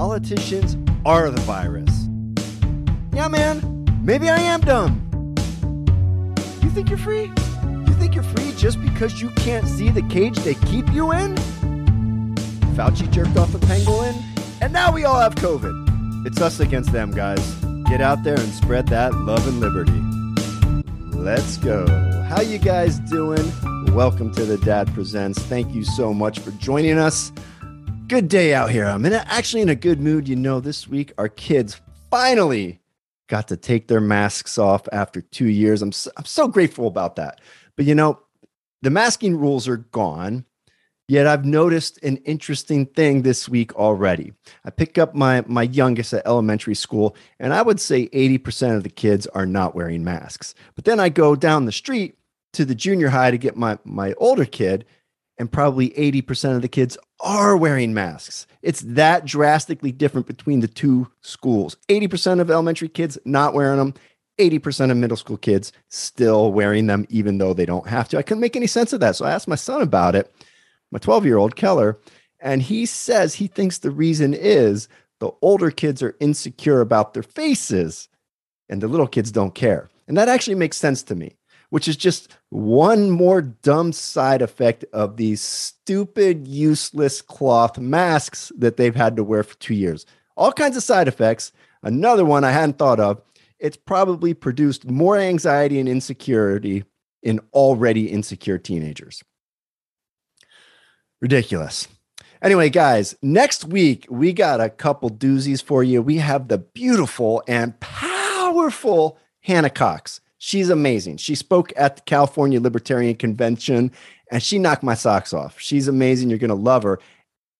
politicians are the virus. Yeah, man, maybe I am dumb. You think you're free? You think you're free just because you can't see the cage they keep you in? Fauci jerked off a pangolin, and now we all have COVID. It's us against them, guys. Get out there and spread that love and liberty. Let's go. How you guys doing? Welcome to the Dad Presents. Thank you so much for joining us. Good day out here. I'm in a, actually in a good mood. You know, this week our kids finally got to take their masks off after two years. I'm so, I'm so grateful about that. But you know, the masking rules are gone. Yet I've noticed an interesting thing this week already. I pick up my my youngest at elementary school, and I would say 80% of the kids are not wearing masks. But then I go down the street to the junior high to get my my older kid, and probably 80% of the kids are wearing masks. It's that drastically different between the two schools. 80% of elementary kids not wearing them, 80% of middle school kids still wearing them, even though they don't have to. I couldn't make any sense of that. So I asked my son about it, my 12 year old Keller, and he says he thinks the reason is the older kids are insecure about their faces and the little kids don't care. And that actually makes sense to me which is just one more dumb side effect of these stupid, useless cloth masks that they've had to wear for two years. All kinds of side effects. Another one I hadn't thought of. It's probably produced more anxiety and insecurity in already insecure teenagers. Ridiculous. Anyway, guys, next week we got a couple doozies for you. We have the beautiful and powerful Hannah Cox. She's amazing. She spoke at the California Libertarian Convention and she knocked my socks off. She's amazing. You're going to love her.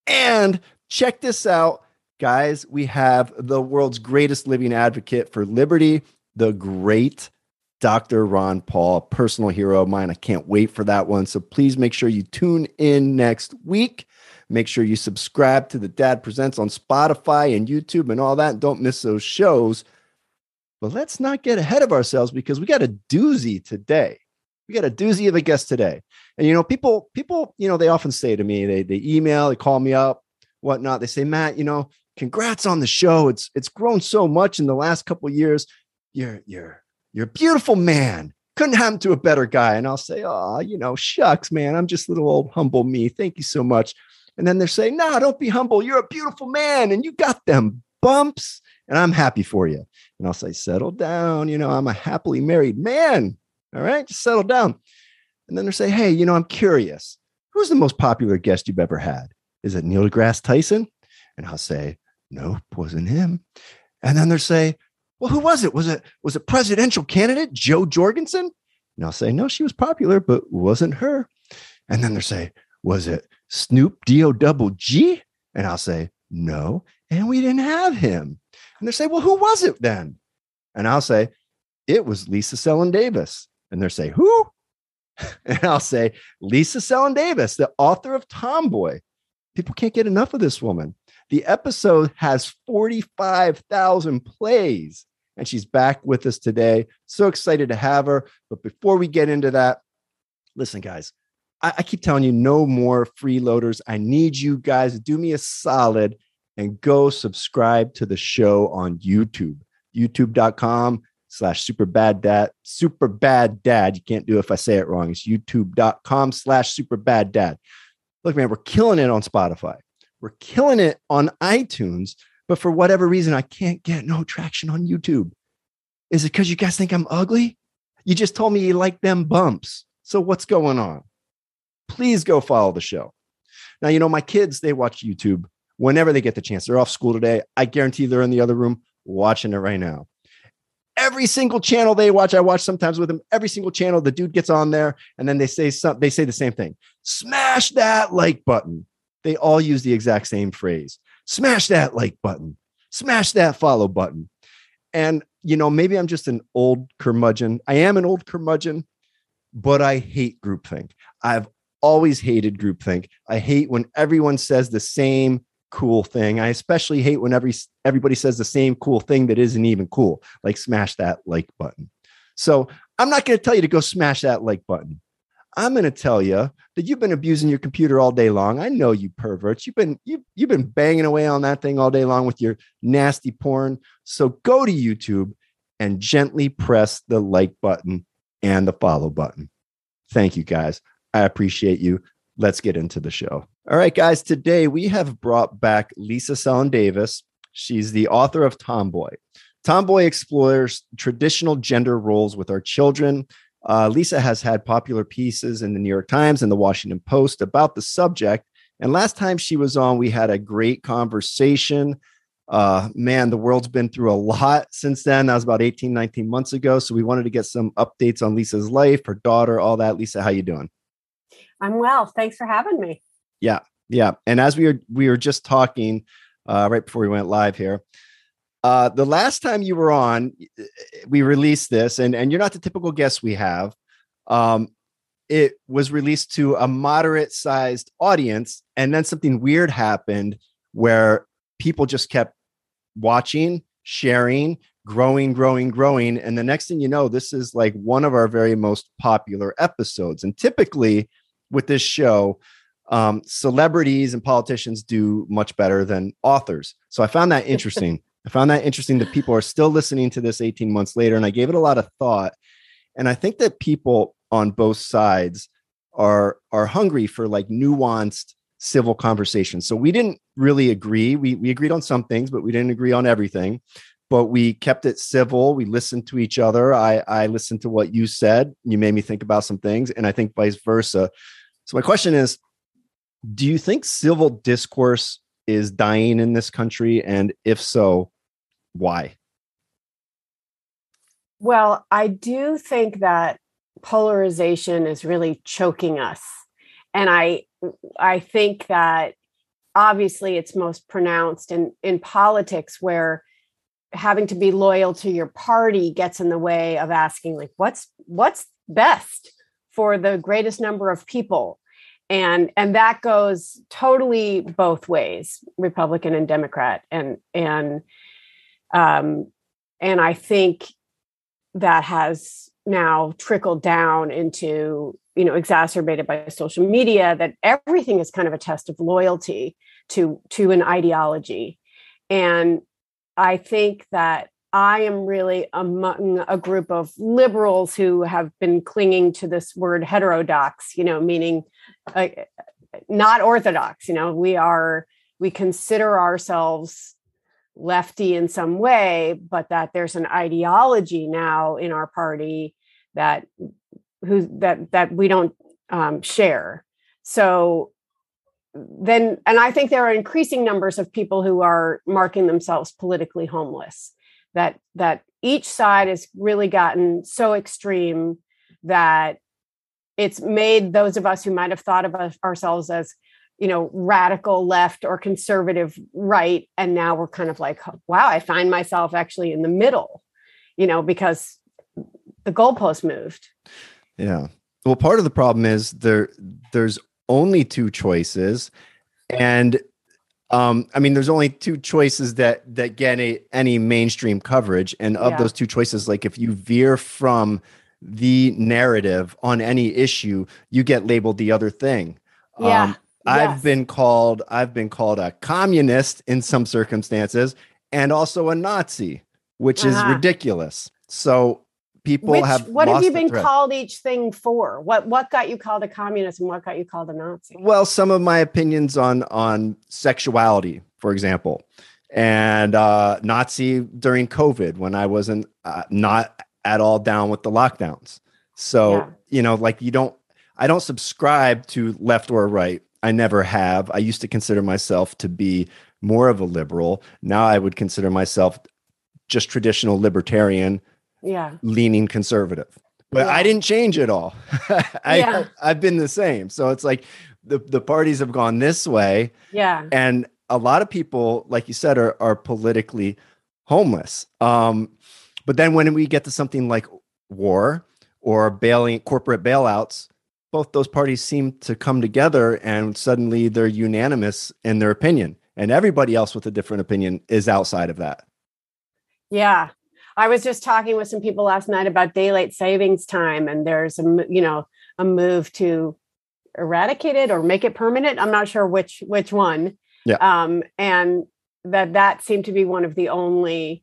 And check this out, guys. We have the world's greatest living advocate for liberty, the great Dr. Ron Paul, personal hero of mine. I can't wait for that one. So please make sure you tune in next week. Make sure you subscribe to the Dad Presents on Spotify and YouTube and all that. Don't miss those shows. But let's not get ahead of ourselves because we got a doozy today. We got a doozy of a guest today. And you know, people, people, you know, they often say to me, they they email, they call me up, whatnot. They say, Matt, you know, congrats on the show. It's it's grown so much in the last couple years. You're you're you're a beautiful man. Couldn't happen to a better guy. And I'll say, oh, you know, shucks, man. I'm just little old humble me. Thank you so much. And then they're saying, no, don't be humble. You're a beautiful man and you got them bumps. And I'm happy for you. And I'll say, settle down. You know, I'm a happily married man. All right, just settle down. And then they'll say, hey, you know, I'm curious. Who's the most popular guest you've ever had? Is it Neil deGrasse Tyson? And I'll say, nope, wasn't him. And then they'll say, well, who was it? Was it was it presidential candidate Jo Jorgensen? And I'll say, no, she was popular, but wasn't her. And then they'll say, was it Snoop D O double G? And I'll say, no, and we didn't have him. And they say, well, who was it then? And I'll say, it was Lisa Selin Davis. And they say, who? And I'll say, Lisa Selin Davis, the author of Tomboy. People can't get enough of this woman. The episode has 45,000 plays, and she's back with us today. So excited to have her. But before we get into that, listen, guys, I, I keep telling you no more freeloaders. I need you guys to do me a solid and go subscribe to the show on YouTube, youtube.com slash super bad dad, super bad dad. You can't do it if I say it wrong. It's youtube.com slash super bad dad. Look, man, we're killing it on Spotify. We're killing it on iTunes, but for whatever reason, I can't get no traction on YouTube. Is it because you guys think I'm ugly? You just told me you like them bumps. So what's going on? Please go follow the show. Now, you know, my kids, they watch YouTube whenever they get the chance. They're off school today. I guarantee they're in the other room watching it right now. Every single channel they watch, I watch sometimes with them. Every single channel, the dude gets on there, and then they say some, they say the same thing: "Smash that like button." They all use the exact same phrase: "Smash that like button." Smash that follow button. And you know, maybe I'm just an old curmudgeon. I am an old curmudgeon, but I hate groupthink. I've always hated groupthink. I hate when everyone says the same cool thing. I especially hate when every everybody says the same cool thing that isn't even cool, like smash that like button. So I'm not going to tell you to go smash that like button. I'm going to tell you that you've been abusing your computer all day long. I know you perverts. You've been you you've been banging away on that thing all day long with your nasty porn. So go to YouTube and gently press the like button and the follow button. Thank you guys. I appreciate you. Let's get into the show. All right, guys. Today we have brought back Lisa Selin Davis. She's the author of Tomboy. Tomboy explores traditional gender roles with our children. Uh, Lisa has had popular pieces in the New York Times and the Washington Post about the subject. And last time she was on, we had a great conversation. Uh, man, the world's been through a lot since then. That was about 18, 19 months ago. So we wanted to get some updates on Lisa's life, her daughter, all that. Lisa, how you doing? I'm well. Thanks for having me. Yeah, yeah. And as we were we were just talking uh, right before we went live here, uh, the last time you were on, we released this, and and you're not the typical guest we have. Um, it was released to a moderate sized audience, and then something weird happened where people just kept watching, sharing, growing, growing, growing, and the next thing you know, this is like one of our very most popular episodes. And typically, with this show, um, celebrities and politicians do much better than authors. So I found that interesting. I found that interesting that people are still listening to this 18 months later, and I gave it a lot of thought. And I think that people on both sides are are hungry for like nuanced civil conversations. So we didn't really agree. We we agreed on some things, but we didn't agree on everything. But we kept it civil. We listened to each other. I I listened to what you said. You made me think about some things, and I think vice versa. So my question is, do you think civil discourse is dying in this country? And if so, why? Well, I do think that polarization is really choking us. And I I think that obviously it's most pronounced in, in politics where having to be loyal to your party gets in the way of asking like what's what's best for the greatest number of people and and that goes totally both ways republican and democrat. And and um and i think that has now trickled down into you know exacerbated by social media that everything is kind of a test of loyalty to to an ideology. And i think that I am really among a group of liberals who have been clinging to this word heterodox, you know, meaning uh, not orthodox. You know, we are, we consider ourselves lefty in some way, but that there's an ideology now in our party that who that that we don't um, share. So then, and I think there are increasing numbers of people who are marking themselves politically homeless that that each side has really gotten so extreme that it's made those of us who might have thought of ourselves as you know radical left or conservative right and now we're kind of like wow i find myself actually in the middle you know because the goalpost moved. Yeah. Well part of the problem is there there's only two choices and um, I mean, there's only two choices that that get a, any mainstream coverage, and of yeah. those two choices, like if you veer from the narrative on any issue, you get labeled the other thing. Yeah. Um, I've yes. been called I've been called a communist in some circumstances, and also a Nazi, which uh-huh. is ridiculous. So people Which, have what have you been called each thing for? What what got you called a communist and what got you called a nazi? Well some of my opinions on on sexuality for example. And uh nazi during covid when i wasn't uh, not at all down with the lockdowns. So yeah. you know like you don't i don't subscribe to left or right. I never have. I used to consider myself to be more of a liberal. Now i would consider myself just traditional libertarian yeah. leaning conservative. But yeah. i didn't change at all. I, yeah. i've been the same. So it's like the, the parties have gone this way. Yeah. And a lot of people like you said are, are politically homeless. Um, but then when we get to something like war or bailing corporate bailouts both those parties seem to come together and suddenly they're unanimous in their opinion. And everybody else with a different opinion is outside of that. Yeah I was just talking with some people last night about daylight savings time, and there's a you know a move to eradicate it or make it permanent. I'm not sure which which one. Yeah. Um, and that that seemed to be one of the only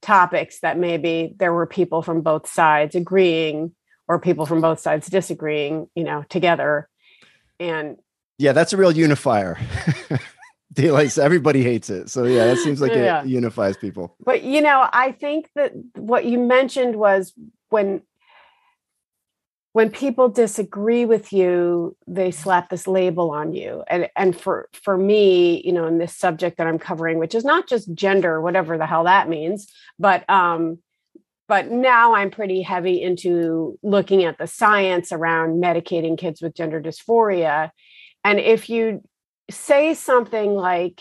topics that maybe there were people from both sides agreeing or people from both sides disagreeing, you know, together. And yeah, that's a real unifier. Daylight, everybody hates it. So yeah, that seems like Yeah. it unifies people. but you know, I think that what you mentioned was when when people disagree with you, they slap this label on you. And and for for me, you know, in this subject that I'm covering, which is not just gender, whatever the hell that means, but um but now I'm pretty heavy into looking at the science around medicating kids with gender dysphoria. And if you say something like,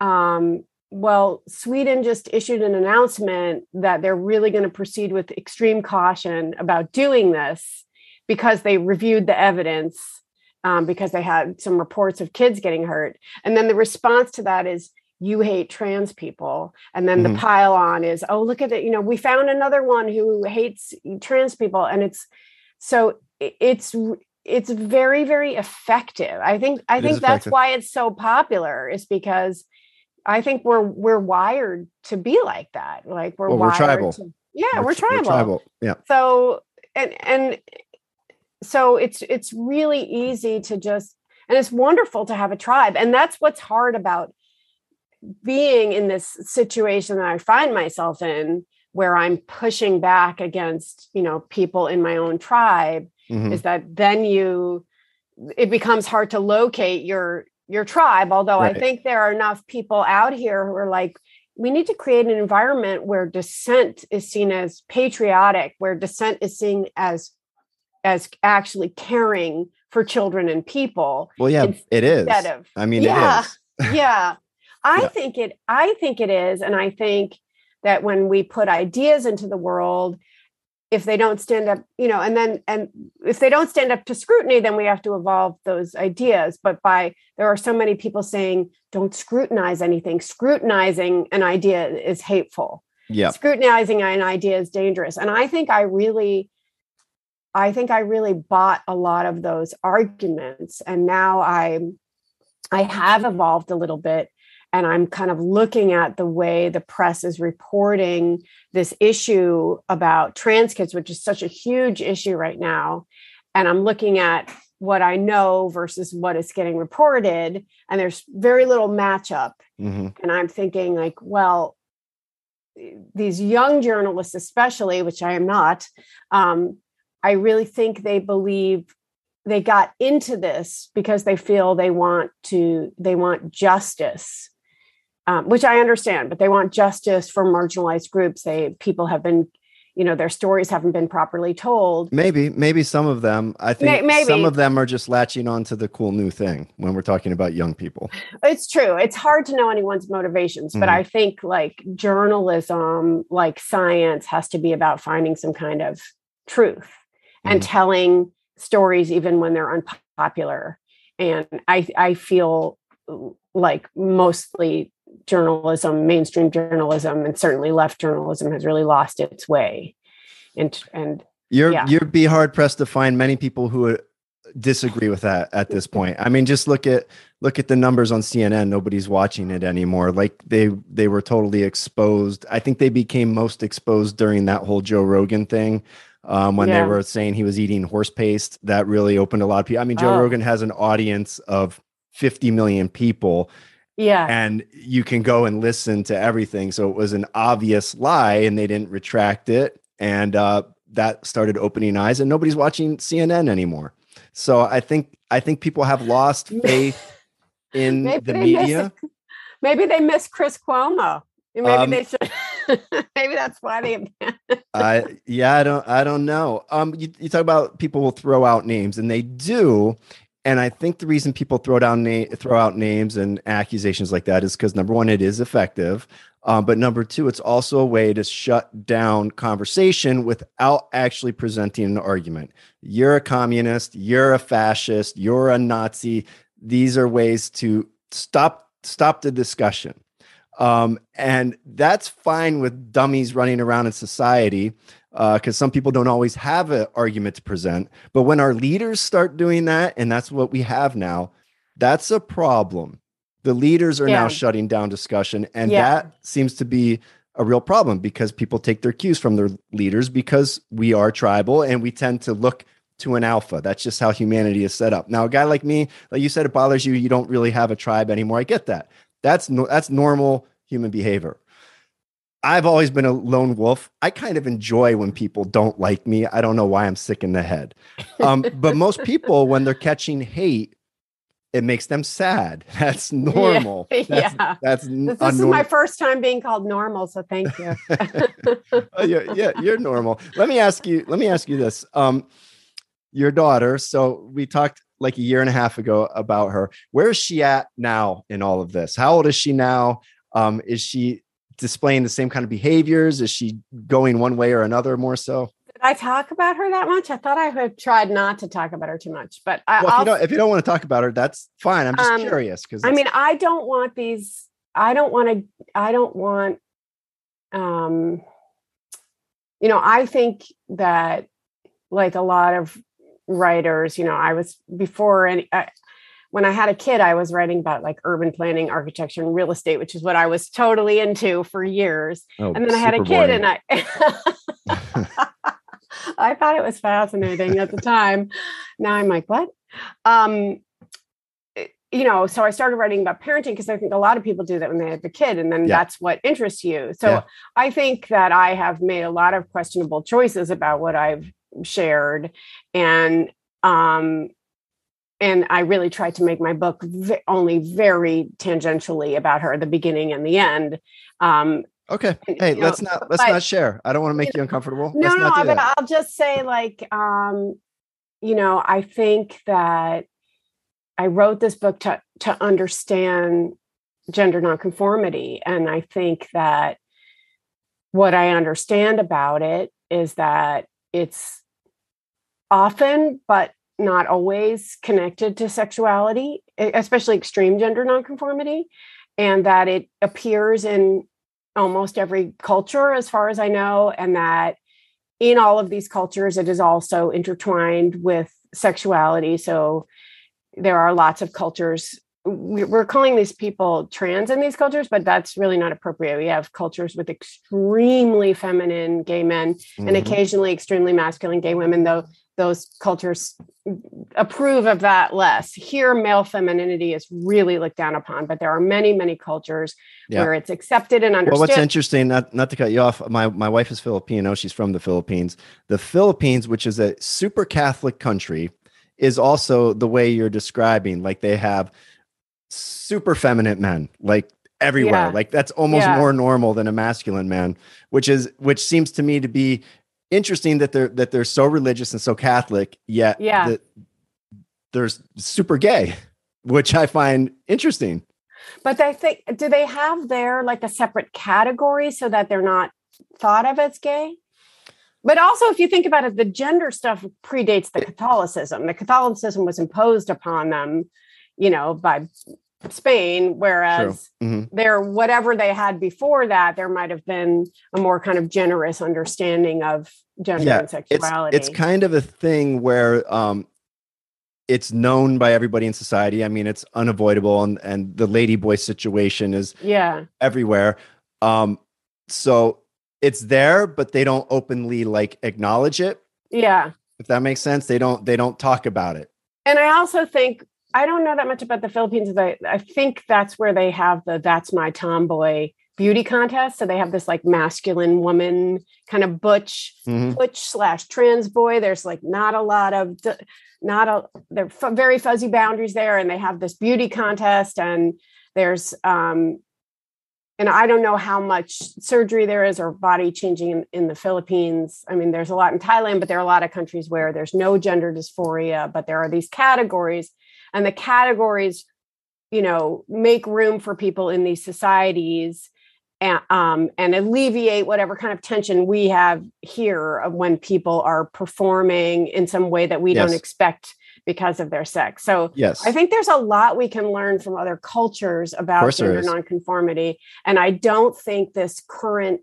um, well, Sweden just issued an announcement that they're really going to proceed with extreme caution about doing this because they reviewed the evidence, um, because they had some reports of kids getting hurt. And then the response to that is, you hate trans people. And then Mhm. the pile on is, oh, look at it. You know, we found another one who hates trans people. And it's so it's it's very, very effective. I think I It think that's effective. why it's so popular, is because I think we're we're wired to be like that. Like we're Well, we're tribal. to- yeah, we're, tr- tribal. Yeah. So and and so it's it's really easy to just and it's wonderful to have a tribe. And that's what's hard about being in this situation that I find myself in where I'm pushing back against, you know, people in my own tribe Mhm. is that then you it becomes hard to locate your your tribe although Right. i think there are enough people out here who are like we need to create an environment where dissent is seen as patriotic where dissent is seen as as actually caring for children and people Well, yeah, it is. of I mean, Yeah. it is. yeah i Yeah. think it i think it is and i think that when we put ideas into the world if they don't stand up you know and then and if they don't stand up to scrutiny then we have to evolve those ideas. But by there are so many people saying don't scrutinize anything. Scrutinizing an idea is hateful. Yeah. scrutinizing an idea is dangerous. And i think i really i think i really bought a lot of those arguments. And now i i have evolved a little bit and i'm kind of looking at the way the press is reporting this issue about trans kids which is such a huge issue right now. And i'm looking at what i know versus what is getting reported and there's very little matchup. Hmm and i'm thinking like well these young journalists especially which i am not um, i really think they believe they got into this because they feel they want to they want justice um, which i understand but they want justice for marginalized groups they people have been you know their stories haven't been properly told Maybe, maybe some of them. I think maybe. some of them are just latching on to the cool new thing when we're talking about young people. it's true it's hard to know anyone's motivations but Mhm. i think like journalism like science has to be about finding some kind of truth and Mhm. telling stories even when they're unpopular and i i feel like mostly journalism mainstream journalism and certainly left journalism has really lost its way and and You're Yeah. you'd be hard pressed to find many people who would disagree with that at this point. I mean, just look at look at the numbers on CNN. Nobody's watching it anymore. Like they they were totally exposed. I think they became most exposed during that whole Joe Rogan thing. Um, when Yeah. they were saying he was eating horse paste, that really opened a lot of people. I mean, Joe Oh. Rogan has an audience of 50 million people, yeah and you can go and listen to everything. So it was an obvious lie, and they didn't retract it, and uh, that started opening eyes. And nobody's watching CNN anymore. So I think I think people have lost faith in Maybe the they miss media. maybe they miss chris cuomo maybe Um, they should maybe that's why they I yeah, I don't I don't know. Um, you, you talk about people will throw out names, and they do. And I think the reason people throw down na- throw out names and accusations like that is because number one, it is effective. Um, but number two, it's also a way to shut down conversation without actually presenting an argument. You're a communist, you're a fascist, you're a Nazi. These are ways to stop stop the discussion. Um, and that's fine with dummies running around in society. Because uh, some people don't always have an argument to present. But when our leaders start doing that, and that's what we have now, that's a problem. The leaders are yeah. now shutting down discussion, and yeah. that seems to be a real problem because people take their cues from their leaders because we are tribal and we tend to look to an alpha. That's just how humanity is set up. Now, a guy like me, like you said, it bothers you. You don't really have a tribe anymore. I get that. That's no, that's normal human behavior. I've always been a lone wolf. I kind of enjoy when people don't like me. I don't know why I'm sick in the head. Um, but most people, when they're catching hate, it makes them sad. That's normal. Yeah. That's, yeah. that's this, this is my first time being called normal, so thank you. oh, yeah, yeah, you're normal. Let me ask you. Let me ask you this. Um, your daughter. So we talked like a year and a half ago about her. Where is she at now in all of this? How old is she now? Um, is she displaying the same kind of behaviors? Is she going one way or another more so? Did I talk about her that much? I thought I had tried not to talk about her too much, but I, well, if, you don't, if you don't want to talk about her, that's fine. I'm just um, curious because I mean, I don't want these. I don't want to. I don't want. Um, you know, I think that like a lot of writers, you know, I was before any. I, when I had a kid, I was writing about like urban planning, architecture, and real estate, which is what I was totally into for years. Oh, and then I had a kid, boring. and I I thought it was fascinating at the time. Now I'm like, what? Um, eh, you know, so I started writing about parenting because I think a lot of people do that when they have a kid, and then yeah. that's what interests you. So yeah. I think that I have made a lot of questionable choices about what I've shared, and um, and I really tried to make my book v- only very tangentially about her, the beginning and the end. Um, okay. Hey, let's know, not let's but, not share. I don't want to make you, you uncomfortable. No, let's no, but I'll just say, like, um, you know, I think that I wrote this book to to understand gender nonconformity, and I think that what I understand about it is that it's often, but not always connected to sexuality, especially extreme gender nonconformity, and that it appears in almost every culture, as far as I know, and that in all of these cultures, it is also intertwined with sexuality. So there are lots of cultures. We're calling these people trans in these cultures, but that's really not appropriate. We have cultures with extremely feminine gay men mm-hmm. and occasionally extremely masculine gay women, though those cultures approve of that less. Here, male femininity is really looked down upon, but there are many, many cultures yeah. where it's accepted and understood. Well, what's interesting, not not to cut you off, my my wife is Filipino. She's from the Philippines. The Philippines, which is a super Catholic country, is also the way you're describing. Like they have super feminine men, like everywhere. Yeah. Like that's almost yeah. more normal than a masculine man, which is which seems to me to be interesting that they're that they're so religious and so Catholic, yet yeah. they're super gay, which I find interesting. But they think do they have their like a separate category so that they're not thought of as gay? But also, if you think about it, the gender stuff predates the Catholicism. The Catholicism was imposed upon them, you know, by Spain, whereas mm-hmm. there, whatever they had before that, there might have been a more kind of generous understanding of gender yeah, and sexuality. It's, it's kind of a thing where um, it's known by everybody in society. I mean, it's unavoidable, and and the lady boy situation is yeah everywhere. Um, so it's there, but they don't openly like acknowledge it. Yeah, if that makes sense, they don't they don't talk about it. And I also think I don't know that much about the Philippines. I, I think that's where they have the "That's My Tomboy" beauty contest. So they have this like masculine woman kind of butch, mm-hmm. butch slash trans boy. There's like not a lot of, not a, they're f- very fuzzy boundaries there. And they have this beauty contest and there's, um, and I don't know how much surgery there is or body changing in, in the Philippines. I mean, there's a lot in Thailand, but there are a lot of countries where there's no gender dysphoria, but there are these categories and the categories you know make room for people in these societies and, um, and alleviate whatever kind of tension we have here of when people are performing in some way that we yes. don't expect because of their sex. So yes. I think there's a lot we can learn from other cultures about gender nonconformity. And I don't think this current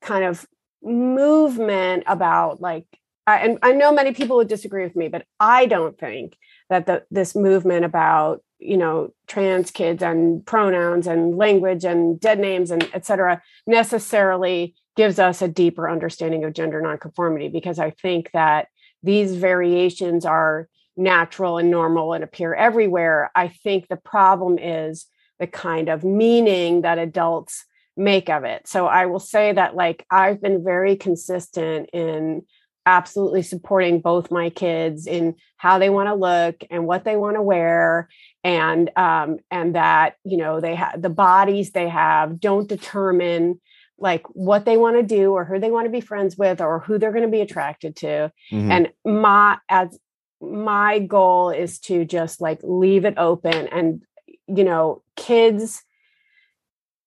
kind of movement about like I, and I know many people would disagree with me, but I don't think that the, this movement about you know trans kids and pronouns and language and dead names and et cetera necessarily gives us a deeper understanding of gender nonconformity because I think that these variations are natural and normal and appear everywhere. I think the problem is the kind of meaning that adults make of it. So I will say that like I've been very consistent in absolutely supporting both my kids in how they want to look and what they want to wear and um and that you know they have the bodies they have don't determine like what they want to do or who they want to be friends with or who they're going to be attracted to mm-hmm. and my as my goal is to just like leave it open and you know kids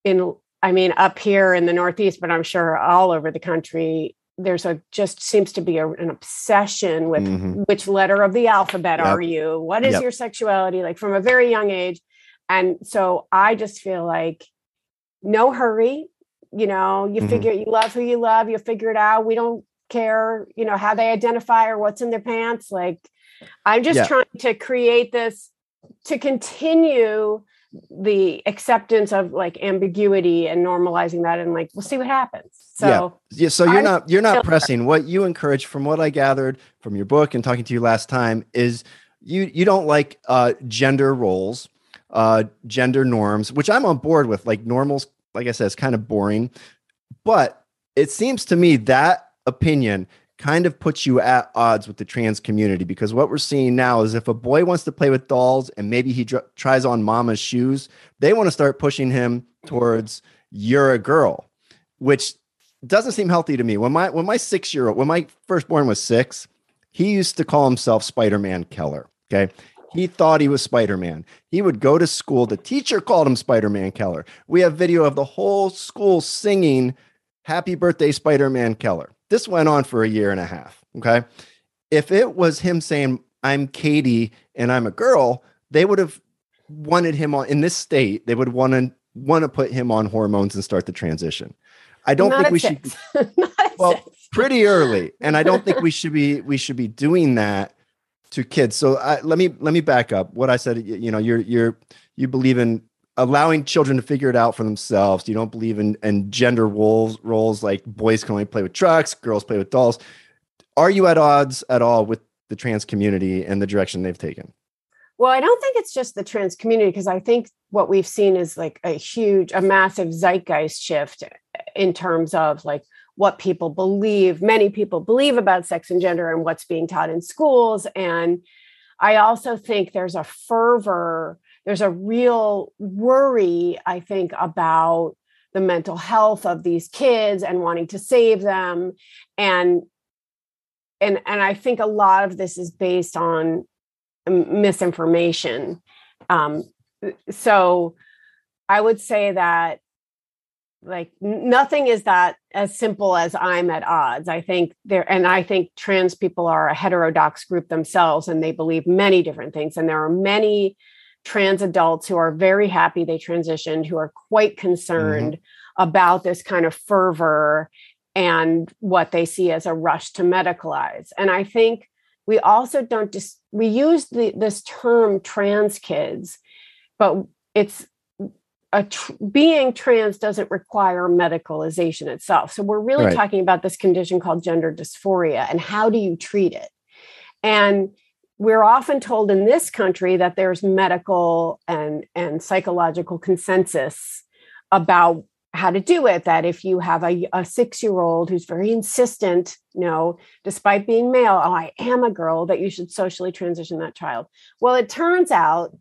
in i mean up here in the northeast but i'm sure all over the country there's a just seems to be a, an obsession with mm-hmm. which letter of the alphabet yep. are you what is yep. your sexuality like from a very young age and so i just feel like no hurry you know you mm-hmm. figure you love who you love you figure it out we don't care you know how they identify or what's in their pants like i'm just yeah. trying to create this to continue the acceptance of like ambiguity and normalizing that and like we'll see what happens. So yeah, yeah so you're I not you're not pressing. What you encourage from what i gathered from your book and talking to you last time is you you don't like uh gender roles uh gender norms which i'm on board with. Like normals like i said it's kind of boring. But it seems to me that opinion kind of puts you at odds with the trans community because what we're seeing now is if a boy wants to play with dolls and maybe he dr- tries on mama's shoes, they want to start pushing him towards you're a girl, which doesn't seem healthy to me. When my when my 6-year-old, when my firstborn was 6, he used to call himself Spider-Man Keller, okay? He thought he was Spider Man. He would go to school. The teacher called him Spider Man Keller. We have video of the whole school singing Happy Birthday, Spider Man Keller. This went on for a year and a half. Okay. If it was him saying, I'm Katie and I'm a girl, they would have wanted him on in this state, they would want to want to put him on hormones and start the transition. I don't Not think we six. should well pretty early. And I don't think we should be we should be doing that to kids. So I, let me let me back up. What I said, you know, you're you're you believe in allowing children to figure it out for themselves. You don't believe in, in gender roles, roles like boys can only play with trucks, girls play with dolls. Are you at odds at all with the trans community and the direction they've taken? Well, I don't think it's just the trans community because I think what we've seen is like a huge, a massive zeitgeist shift in terms of like what people believe, many people believe about sex and gender and what's being taught in schools. And I also think there's a fervor there's a real worry, I think, about the mental health of these kids and wanting to save them. And and and I think a lot of this is based on misinformation. Um, so I would say that like nothing is that as simple as I'm at odds. I think there, and I think trans people are a heterodox group themselves, and they believe many different things. And there are many trans adults who are very happy they transitioned, who are quite concerned mm-hmm. about this kind of fervor and what they see as a rush to medicalize. And I think we also don't just we use the, this term trans kids, but it's a tr- being trans doesn't require medicalization itself. So we're really right. talking about this condition called gender dysphoria and how do you treat it? And we're often told in this country that there's medical and, and psychological consensus about how to do it that if you have a, a six year old who's very insistent know despite being male oh i am a girl that you should socially transition that child. Well it turns out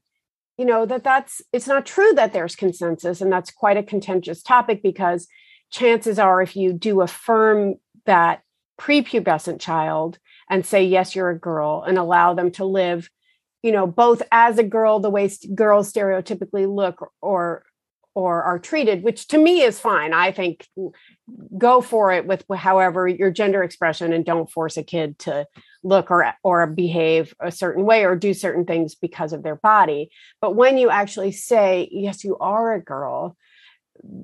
you know that that's it's not true that there's consensus and that's quite a contentious topic because chances are if you do affirm that prepubescent child and say yes you're a girl and allow them to live you know both as a girl the way st- girls stereotypically look or or are treated which to me is fine. I think go for it with however your gender expression and don't force a kid to look or or behave a certain way or do certain things because of their body. But when you actually say yes you are a girl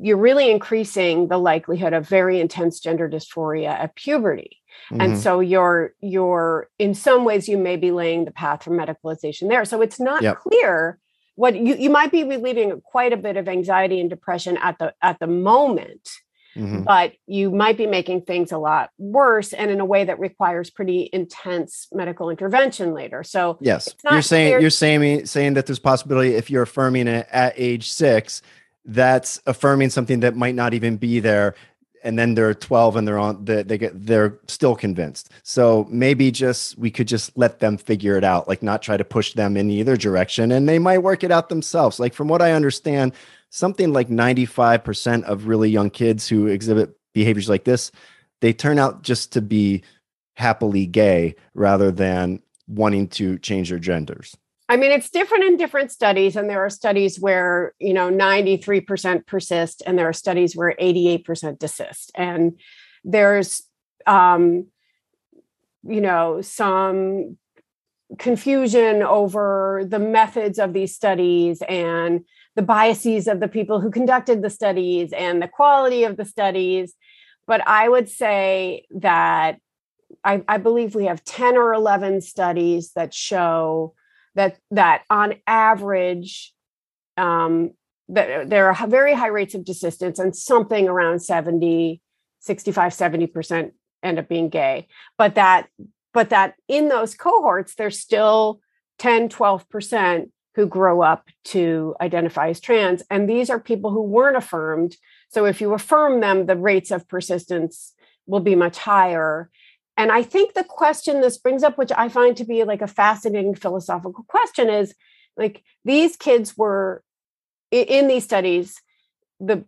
you're really increasing the likelihood of very intense gender dysphoria at puberty. Mm-hmm. And so you're you're in some ways you may be laying the path for medicalization there. So it's not yep. clear what you, you might be relieving quite a bit of anxiety and depression at the at the moment. Mm-hmm. But you might be making things a lot worse and in a way that requires pretty intense medical intervention later. So yes, you're saying clear- you're saying saying that there's possibility if you're affirming it at age six, that's affirming something that might not even be there and then they're 12 and they're on they, they get they're still convinced. So maybe just we could just let them figure it out like not try to push them in either direction and they might work it out themselves. Like from what i understand something like 95% of really young kids who exhibit behaviors like this they turn out just to be happily gay rather than wanting to change their genders I mean, it's different in different studies, and there are studies where you know 93% persist, and there are studies where 88% desist. And there's um, you know some confusion over the methods of these studies and the biases of the people who conducted the studies and the quality of the studies. But I would say that I, I believe we have 10 or 11 studies that show that that on average um, that there are very high rates of desistance and something around 70 65 70% end up being gay. But that but that in those cohorts there's still 10 12% who grow up to identify as trans and these are people who weren't affirmed. So if you affirm them the rates of persistence will be much higher and I think the question this brings up, which I find to be like a fascinating philosophical question, is like these kids were in these studies, the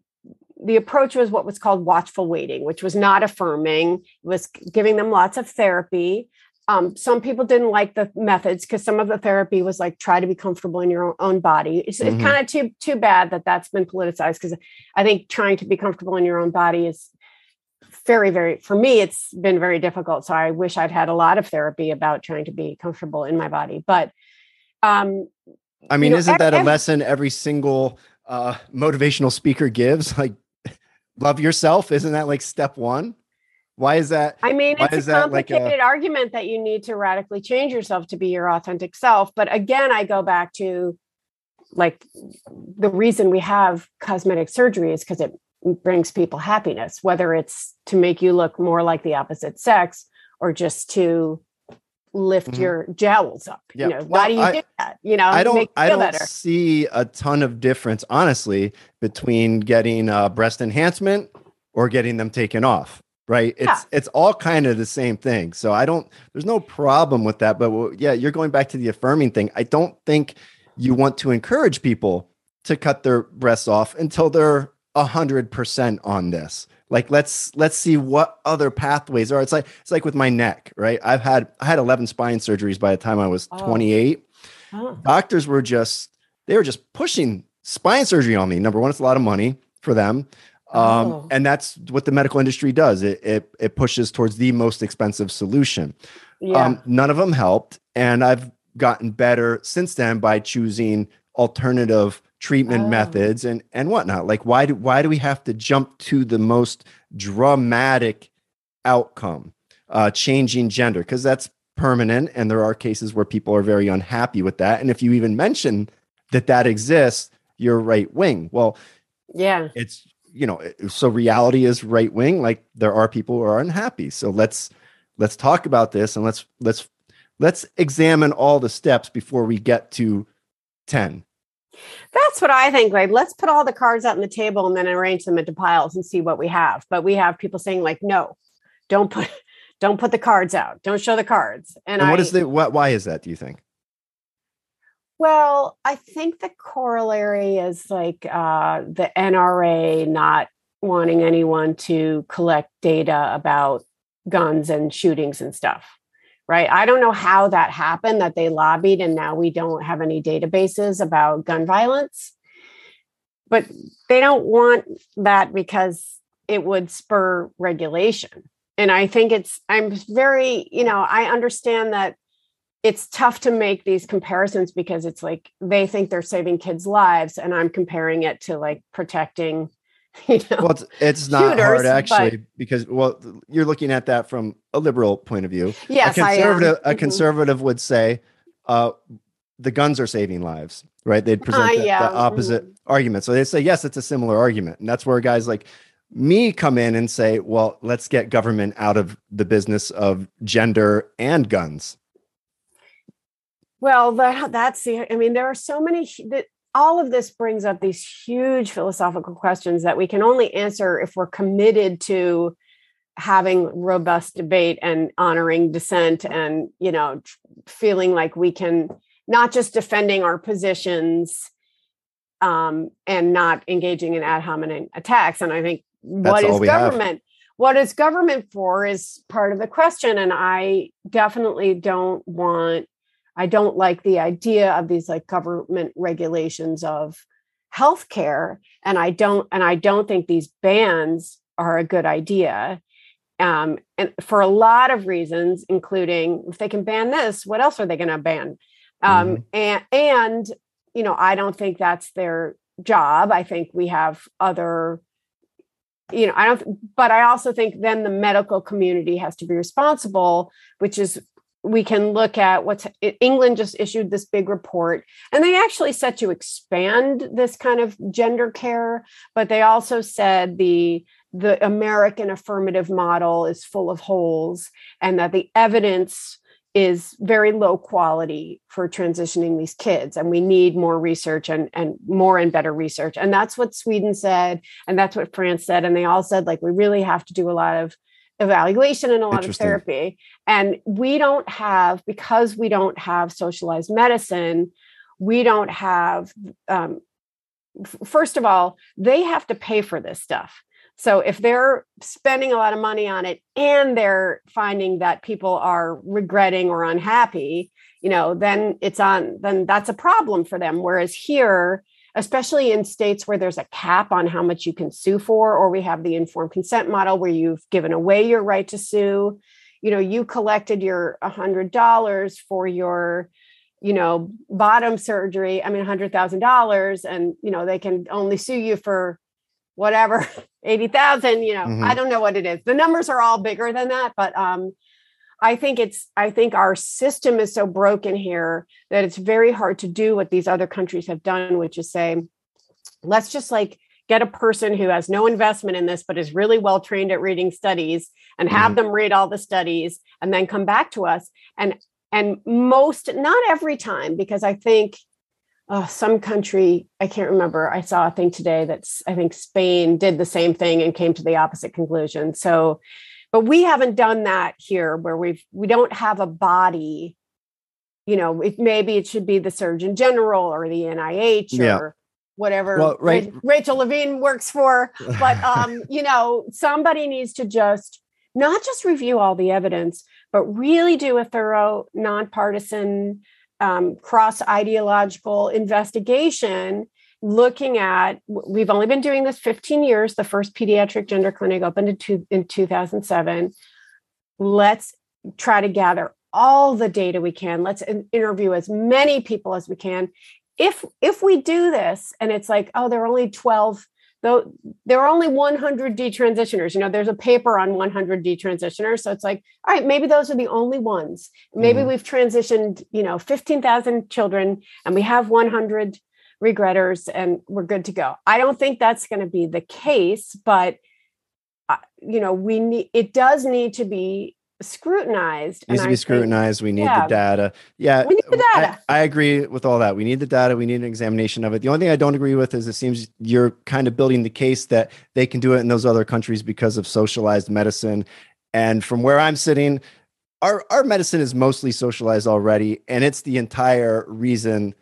the approach was what was called watchful waiting, which was not affirming, it was giving them lots of therapy. Um, some people didn't like the methods because some of the therapy was like try to be comfortable in your own body. It's, mm-hmm. it's kind of too too bad that that's been politicized because I think trying to be comfortable in your own body is very very for me it's been very difficult. So i wish i'd had a lot of therapy about trying to be comfortable in my body. But um i mean you know, isn't that every, a lesson every single uh motivational speaker gives? Like love yourself? Isn't that like step one? Why is that i mean it's a complicated like a, argument that you need to radically change yourself to be your authentic self. But again i go back to like the reason we have cosmetic surgery is because it brings people happiness, whether it's to make you look more like the opposite sex or just to lift mm-hmm. your jowls up. Yep. You know, why do you I, do that? You know, I don't I don't better. see a ton of difference, honestly, between getting uh, breast enhancement or getting them taken off. Right. It's yeah. it's all kind of the same thing. So I don't there's no problem with that. But well, yeah, you're going back to the affirming thing. I don't think you want to encourage people to cut their breasts off until they're a hundred percent on this. Like let's let's see what other pathways are. It's like it's like with my neck, right? I've had I had 11 spine surgeries by the time I was oh. 28. Oh. Doctors were just they were just pushing spine surgery on me. Number one, it's a lot of money for them. Um, oh. and that's what the medical industry does. It, it, it pushes towards the most expensive solution. Yeah. Um, none of them helped. And I've gotten better since then by choosing alternative treatment oh. methods and and whatnot. Like why do why do we have to jump to the most dramatic outcome, uh, changing gender? Because that's permanent, and there are cases where people are very unhappy with that. And if you even mention that that exists, you're right wing. Well, yeah, it's you know so reality is right wing. Like there are people who are unhappy. So let's let's talk about this and let's let's let's examine all the steps before we get to 10 that's what I think. Like, let's put all the cards out on the table and then arrange them into piles and see what we have. But we have people saying, like, no, don't put don't put the cards out. Don't show the cards. And, and what I, is the what why is that, do you think? Well, I think the corollary is like uh, the NRA not wanting anyone to collect data about guns and shootings and stuff right? I don't know how that happened that they lobbied and now we don't have any databases about gun violence. But they don't want that because it would spur regulation. And I think it's, I'm very, you know, I understand that it's tough to make these comparisons because it's like they think they're saving kids' lives, and I'm comparing it to like protecting You know? Well, it's, it's not Shooters, hard actually but- because well, you're looking at that from a liberal point of view. yes, a conservative, a Mhm. conservative would say, uh, the guns are saving lives, right? They'd present Uh, the, yeah, the opposite mhm. argument. So they say, yes, it's a similar argument, and that's where guys like me come in and say, well, let's get government out of the business of gender and guns. Well, that, that's the, I mean, there are so many, that all of this brings up these huge philosophical questions that we can only answer if we're committed to having robust debate and honoring dissent and, you know, feeling like we can not just defending our positions um, and not engaging in ad hominem attacks. And I think what That's is have. government? What is government for is part of the question. And I definitely don't want I don't like the idea of these like government regulations of healthcare, and I don't and I don't think these bans are a good idea. Um, and for a lot of reasons, including if they can ban this, what else are they going to ban? Um, Mhm. And and you know, I don't think that's their job. I think we have other you know, I don't, but I also think then the medical community has to be responsible, which is we can look at what's England just issued this big report and they actually set to expand this kind of gender care, but they also said the the American affirmative model is full of holes and that the evidence is very low quality for transitioning these kids and we need more research and and more and better research. And that's what Sweden said and that's what France said and they all said like we really have to do a lot of evaluation and a lot of therapy. And we don't have because we don't have socialized medicine we don't have um, f- first of all they have to pay for this stuff. So if they're spending a lot of money on it and they're finding that people are regretting or unhappy you know then it's on then that's a problem for them. Whereas here especially in states where there's a cap on how much you can sue for or we have the informed consent model where you've given away your right to sue you know you collected your $100 for your you know bottom surgery i mean $100000 and you know they can only sue you for whatever 80,000 you know Mhm. i don't know what it is the numbers are all bigger than that but um i think it's i think our system is so broken here that it's very hard to do what these other countries have done which is say let's just like get a person who has no investment in this but is really well trained at reading studies and have Mhm. them read all the studies and then come back to us and and most not every time because i think uh, some country i can't remember i saw a thing today that's i think spain did the same thing and came to the opposite conclusion so but we haven't done that here where we've we don't have a body. You know it maybe it should be the surgeon general or the nih or Yeah. whatever Well, right- rachel levine works for. But um you know somebody needs to just not just review all the evidence but really do a thorough nonpartisan um, cross ideological investigation looking at we've only been doing this 15 years. The first pediatric gender clinic opened in, two, in 2007 let's try to gather all the data we can. Let's interview as many people as we can. If if we do this and it's like oh there are only 12 though there are only 100 detransitioners. You know there's a paper on 100 detransitioners. So it's like all right maybe those are the only ones. Maybe Mhm. we've transitioned you know 15,000 children and we have 100 regretters and we're good to go i don't think that's going to be the case but uh, you know we need it does need to be scrutinized needs to I be think- scrutinized. We need yeah. the data. Yeah, We need the I- data. I, agree with all that. We need the data. We need an examination of it. The only thing I don't agree with is it seems you're kind of building the case that they can do it in those other countries because of socialized medicine. And from where I'm sitting, our our medicine is mostly socialized already, and it's the entire reason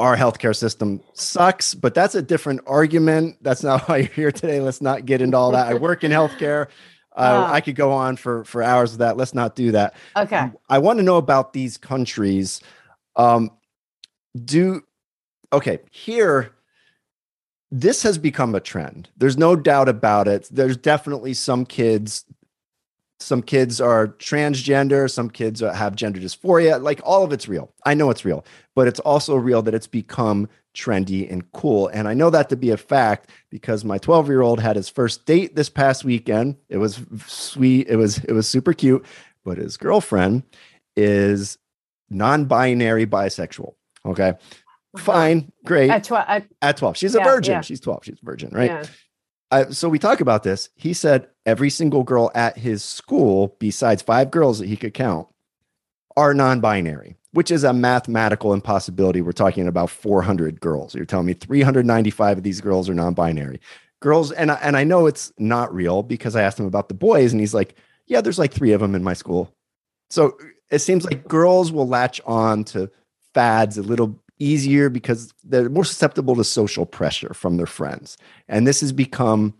our healthcare system sucks. But that's a different argument. That's not why you're here today. Let's not get into all that. I work in healthcare. Uh, Ah. I could go on for for hours of that. Let's not do that. okay I want to know about these countries. Um, do okay here. This has become a trend. There's no doubt about it. There's definitely some kids. Some kids are transgender. Some kids have gender dysphoria. Like all of it's real. I know it's real, but it's also real that it's become trendy and cool. And I know that to be a fact because my 12 year old had his first date this past weekend. It was sweet. It was, it was super cute, but his girlfriend is non-binary bisexual. Okay. Fine. Great. At, tw- at, at 12. She's a virgin. Yeah. She's 12. She's a virgin. Right. Yeah. I, so we talk about this. He said every single girl at his school, besides five girls that he could count, are non binary, which is a mathematical impossibility. We're talking about 400 girls. You're telling me 395 of these girls are non binary. Girls, and, and I know it's not real because I asked him about the boys, and he's like, Yeah, there's like three of them in my school. So it seems like girls will latch on to fads a little easier because they're more susceptible to social pressure from their friends. And this has become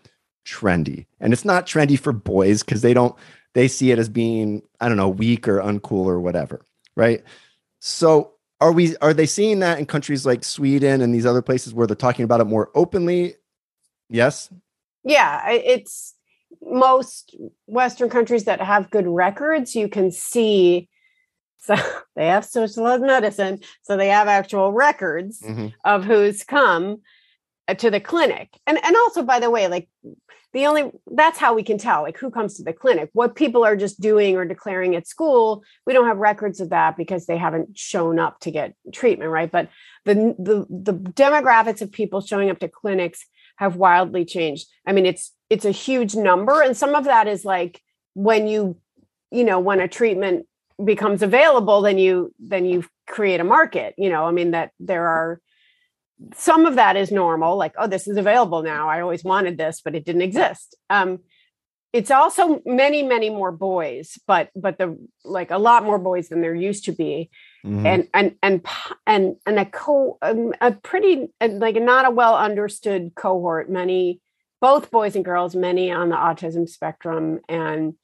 trendy. And it's not trendy for boys because they don't they see it as being, I don't know, weak or uncool or whatever. Right. So are we are they seeing that in countries like Sweden and these other places where they're talking about it more openly? Yes. Yeah, it's most Western countries that have good records, you can see so they have socialized medicine. So they have actual records mm-hmm. of who's come uh, to the clinic. And and also by the way, like the only that's how we can tell like who comes to the clinic. What people are just doing or declaring at school, we don't have records of that because they haven't shown up to get treatment, right? But the the the demographics of people showing up to clinics have wildly changed. I mean, it's it's a huge number and some of that is like when you you know, when a treatment becomes available then you then you create a market you know i mean that there are some of that is normal like oh this is available now i always wanted this but it didn't exist. Um it's also many many more boys but but the like a lot more boys than there used to be. Mm-hmm. and and and and and a co um, a pretty like not a well understood cohort. Many both boys and girls many on the autism spectrum and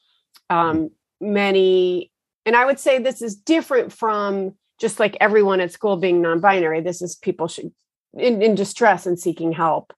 um many and I would say this is different from just like everyone at school being non-binary. This is people should, in, in distress and seeking help.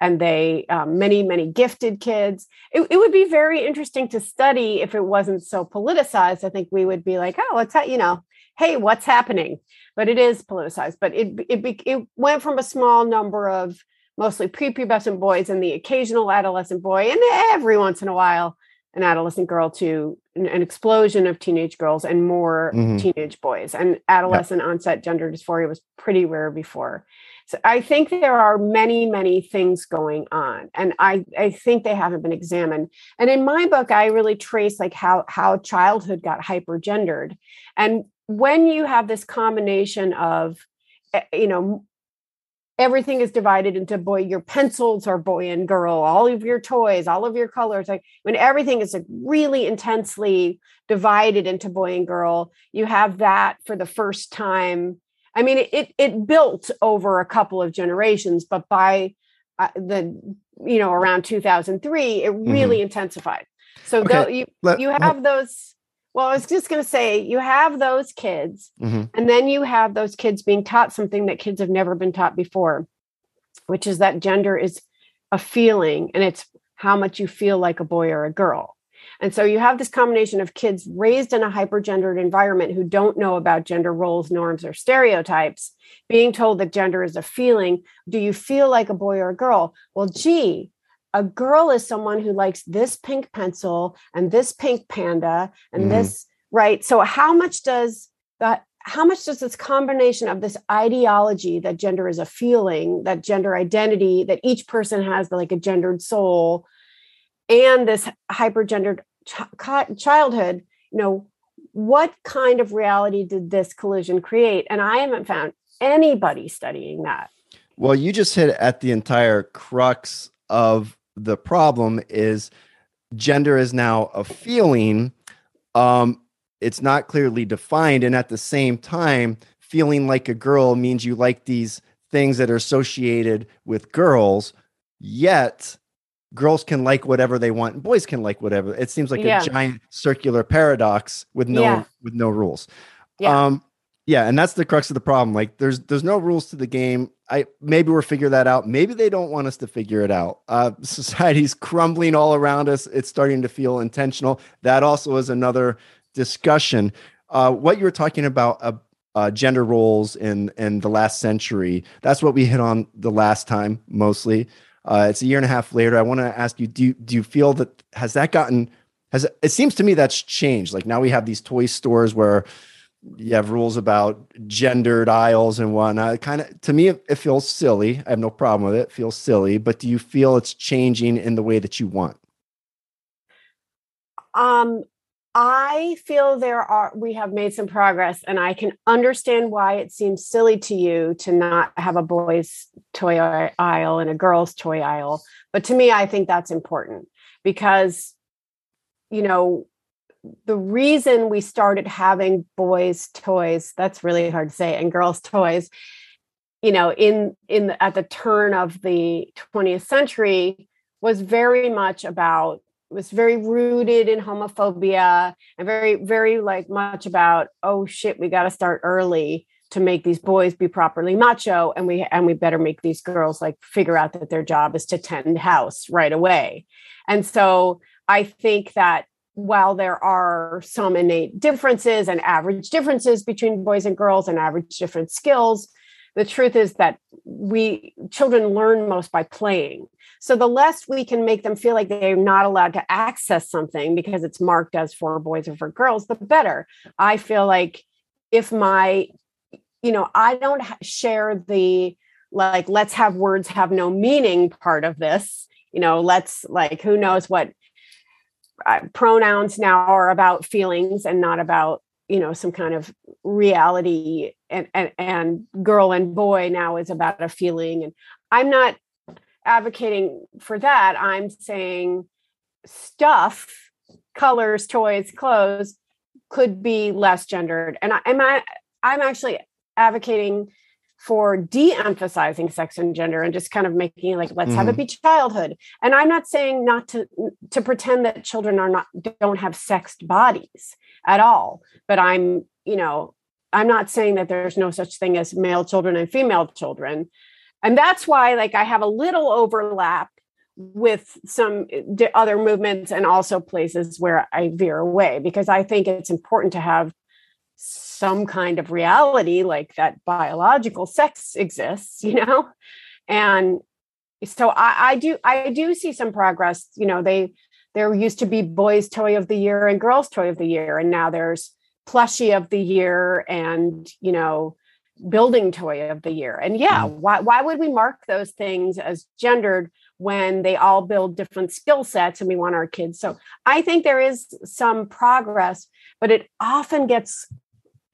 And they, um, many, many gifted kids. It, it, would be very interesting to study if it wasn't so politicized. I think we would be like, oh, that? You know, hey, what's happening? But it is politicized. But it it it went from a small number of mostly prepubescent boys and the occasional adolescent boy, and every once in a while an adolescent girl to an, explosion of teenage girls and more mm-hmm. teenage boys. And adolescent yep. onset gender dysphoria was pretty rare before. So I think there are many, many things going on, and I I think they haven't been examined. And in my book, I really trace like how how childhood got hypergendered, and when you have this combination of eh, you know everything is divided into boy your pencils are boy and girl all of your toys all of your colors like when everything is like really intensely divided into boy and girl you have that for the first time i mean it it built over a couple of generations but by uh, the you know around 2003 it really mm-hmm. intensified so okay. you Let, you have those well, I was just going to say you have those kids, mm-hmm. and then you have those kids being taught something that kids have never been taught before, which is that gender is a feeling and it's how much you feel like a boy or a girl. And so you have this combination of kids raised in a hypergendered environment who don't know about gender roles, norms, or stereotypes, being told that gender is a feeling. Do you feel like a boy or a girl? Well, gee, a girl is someone who likes this pink pencil and this pink panda and mm-hmm. this right? So how much does that how much does this combination of this ideology that gender is a feeling that gender identity that each person has like a gendered soul and this hypergendered ch- childhood you know what kind of reality did this collision create? And i haven't found anybody studying that. Well you just hit at the entire crux of the problem is gender is now a feeling um it's not clearly defined and at the same time feeling like a girl means you like these things that are associated with girls yet girls can like whatever they want and boys can like whatever it seems like yeah. a giant circular paradox with no yeah. with no rules yeah. um yeah and that's the crux of the problem like there's there's no rules to the game i maybe we're figure that out maybe they don't want us to figure it out uh society's crumbling all around us it's starting to feel intentional that also is another discussion uh what you were talking about uh, uh, gender roles in in the last century. That's what we hit on the last time mostly. Uh, it's a year and a half later. I want to ask you: Do you, do you feel that has that gotten has it seems to me that's changed? Like now we have these toy stores where you have rules about gendered aisles and whatnot. Kind of to me, it, feels silly. I have no problem with it. it. Feels silly, but do you feel it's changing in the way that you want? Um, I feel there are we have made some progress, and I can understand why it seems silly to you to not have a boys' toy aisle and a girls' toy aisle. But to me, I think that's important because, you know, the reason we started having boys' toys that's really hard to say and girls' toys, you know, in in at the turn of the 20th century was very much about was very rooted in homophobia and very very like much about oh shit we got to start early to make these boys be properly macho and we and we better make these girls like figure out that their job is to tend house right away. And so i think that while there are some innate differences and average differences between boys and girls and average different skills the truth is that we children learn most by playing so the less we can make them feel like they're not allowed to access something because it's marked as for boys or for girls, the better. I feel like if my, you know, I don't share the like, let's have words have no meaning part of this, you know, let's like, who knows what pronouns now are about feelings and not about you know some kind of reality and, and and girl and boy now is about a feeling and i'm not advocating for that. I'm saying stuff, colors, toys, clothes could be less gendered. And I, am I, I'm actually advocating for de-emphasizing sex and gender and just kind of making it like let's mm-hmm. have it mm-hmm. be childhood and i'm not saying not to to pretend that children are not don't have sexed bodies at all but i'm you know i'm not saying that there's no such thing as male children and female children and that's why like i have a little overlap with some eh, other movements and also places where i veer away because i think it's important to have some kind of reality like that biological sex exists you know and so I, I do i do see some progress you know they there used to be boys toy of the year and girls toy of the year and now there's plushie of the year and you know building toy of the year. And yeah, mm. why, why would we mark those things as gendered when they all build different skill sets and we want our kids? So I think there is some progress, but it often gets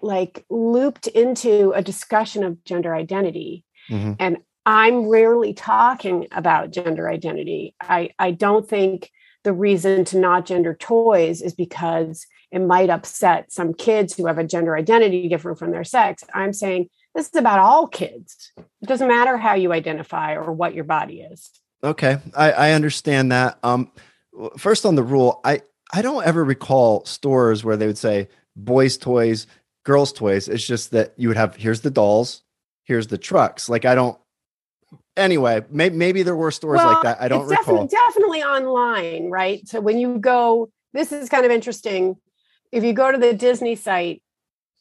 like looped into a discussion of gender identity. Mm-hmm. And I'm rarely talking about gender identity. I, I don't think the reason to not gender toys is because it might upset some kids who have a gender identity different from their sex. I'm saying this is about all kids. It doesn't matter how you identify or what your body is. Okay, I, I understand that. Um, first on the rule, I I don't ever recall stores where they would say boys' toys, girls' toys. It's just that you would have here's the dolls, here's the trucks. Like I don't. Anyway, maybe maybe there were stores well, like that. I don't recall. Definitely, definitely online, right? So when you go, this is kind of interesting if you go to the Disney site,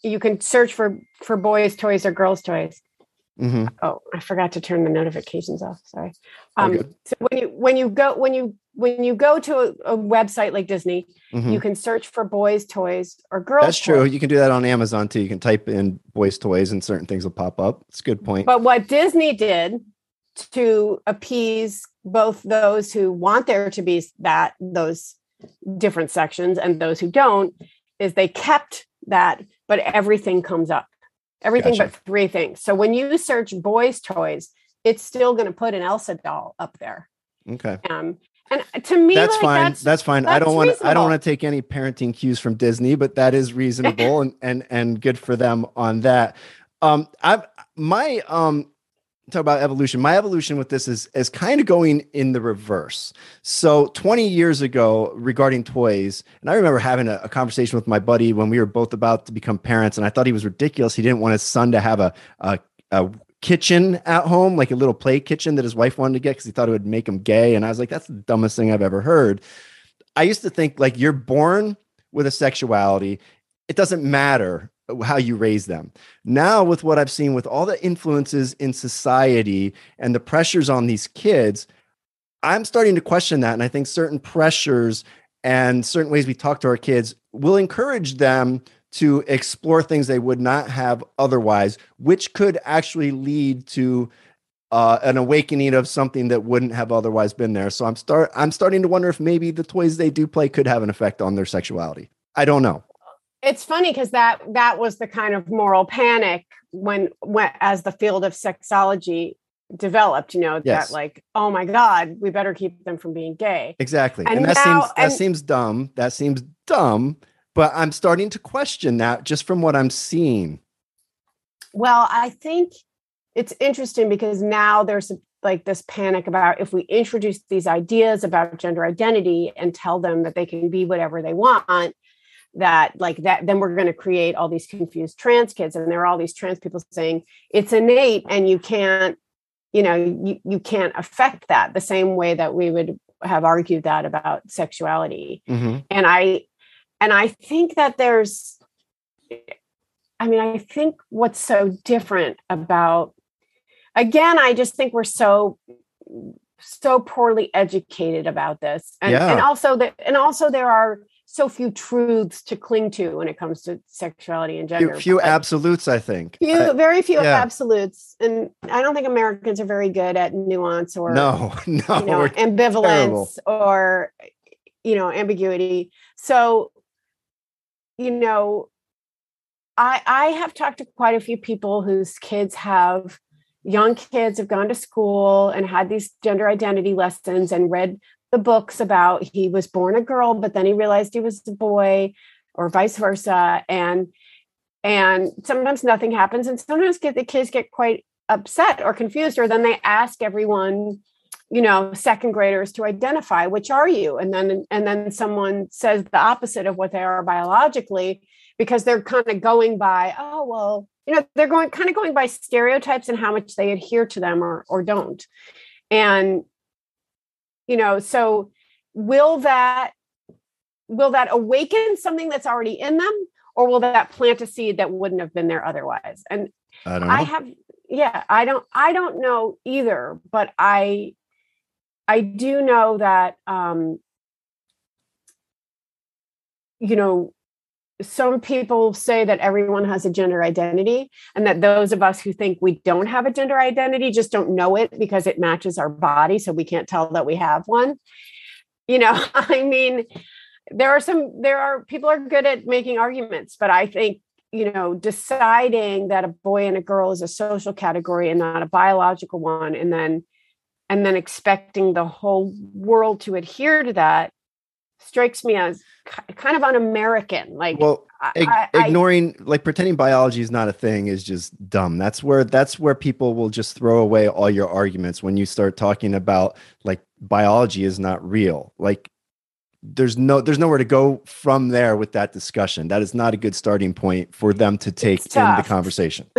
you can search for for boys' toys or girls' toys. Mm-hmm. Oh, I forgot to turn the notifications off. Sorry. Um, so when you when you go when you when you go to a, a website like Disney, mm-hmm. you can search for boys' toys or girls. That's true. Toys. You can do that on Amazon too. You can type in boys' toys and certain things will pop up. It's a good point. But what Disney did to appease both those who want there to be that those different sections and those who don't is they kept that, but everything comes up. Everything gotcha. but three things. So when you search boys' toys, it's still going to put an Elsa doll up there. Okay. Um, and to me, that's like, fine. That's, that's fine. That's I don't want. I don't want to take any parenting cues from Disney, but that is reasonable and and and good for them on that. Um, I've my um talk about evolution. My evolution with this is is kind of going in the reverse. So 20 years ago, regarding toys, and I remember having a, a, conversation with my buddy when we were both about to become parents, and I thought he was ridiculous. He didn't want his son to have a a, a kitchen at home, like a little play kitchen that his wife wanted to get because he thought it would make him gay. And I was like, that's the dumbest thing I've ever heard. I used to think like you're born with a sexuality. It doesn't matter how you raise them. Now, with what I've seen with all the influences in society and the pressures on these kids, I'm starting to question that. And I think certain pressures and certain ways we talk to our kids will encourage them to explore things they would not have otherwise, which could actually lead to uh, an awakening of something that wouldn't have otherwise been there. So I'm start I'm starting to wonder if maybe the toys they do play could have an effect on their sexuality. I don't know. It's funny because that that was the kind of moral panic when when as the field of sexology developed you know yes. that like oh my god we better keep them from being gay exactly and, and that now, seems that and, seems dumb that seems dumb but i'm starting to question that just from what i'm seeing well i think it's interesting because now there's like this panic about if we introduce these ideas about gender identity and tell them that they can be whatever they want that like that then we're going to create all these confused trans kids and there are all these trans people saying it's innate and you can't you know you, you can't affect that the same way that we would have argued that about sexuality mm-hmm. and i and i think that there's i mean i think what's so different about again i just think we're so so poorly educated about this and, yeah. and also that and also there are so few truths to cling to when it comes to sexuality and gender. Few, few absolutes, I think. Few, I, very few yeah. absolutes, and I don't think Americans are very good at nuance or no, no, you know, ambivalence terrible. or you know ambiguity. So, you know, I I have talked to quite a few people whose kids have young kids have gone to school and had these gender identity lessons and read the books about he was born a girl but then he realized he was a boy or vice versa and and sometimes nothing happens and sometimes get the kids get quite upset or confused or then they ask everyone you know second graders to identify which are you. And then and then someone says the opposite of what they are biologically because they're kind of going by oh well you know they're going kind of going by stereotypes and how much they adhere to them or or don't. And you know so will that will that awaken something that's already in them or will that plant a seed that wouldn't have been there otherwise? And i, I have yeah i don't i don't know either but i i do know that um you know some people say that everyone has a gender identity and that those of us who think we don't have a gender identity just don't know it because it matches our body so we can't tell that we have one. You know i mean there are some there are people are good at making arguments but i think you know deciding that a boy and a girl is a social category and not a biological one and then and then expecting the whole world to adhere to that strikes me as kind of un-American. Like, well, I, ignoring, I, like, pretending biology is not a thing is just dumb. That's where that's where people will just throw away all your arguments when you start talking about like biology is not real. Like, there's no there's nowhere to go from there with that discussion. That is not a good starting point for them to take in the conversation.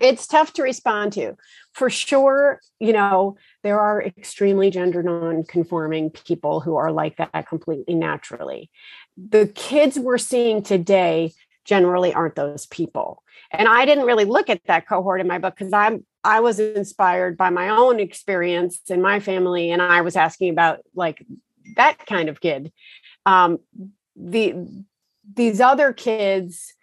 it's tough to respond to. For sure, you know, there are extremely gender non-conforming people who are like that completely naturally. The kids we're seeing today generally aren't those people. And I didn't really look at that cohort in my book because I'm I was inspired by my own experience in my family and I was asking about like that kind of kid. Um, the these other kids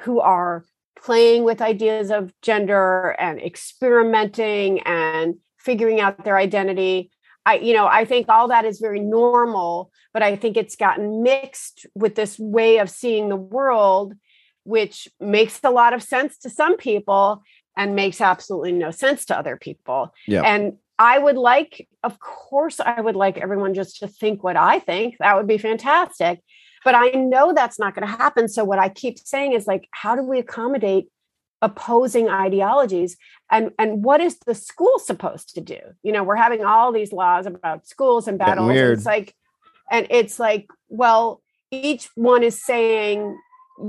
who are playing with ideas of gender and experimenting and figuring out their identity i you know i think all that is very normal but i think it's gotten mixed with this way of seeing the world which makes a lot of sense to some people and makes absolutely no sense to other people yeah. and I would like, of course, I would like everyone just to think what I think. That would be fantastic. But I know that's not going to happen. So, what I keep saying is like, how do we accommodate opposing ideologies? And, and what is the school supposed to do? You know, we're having all these laws about schools and battles. And it's like, and it's like, well, each one is saying,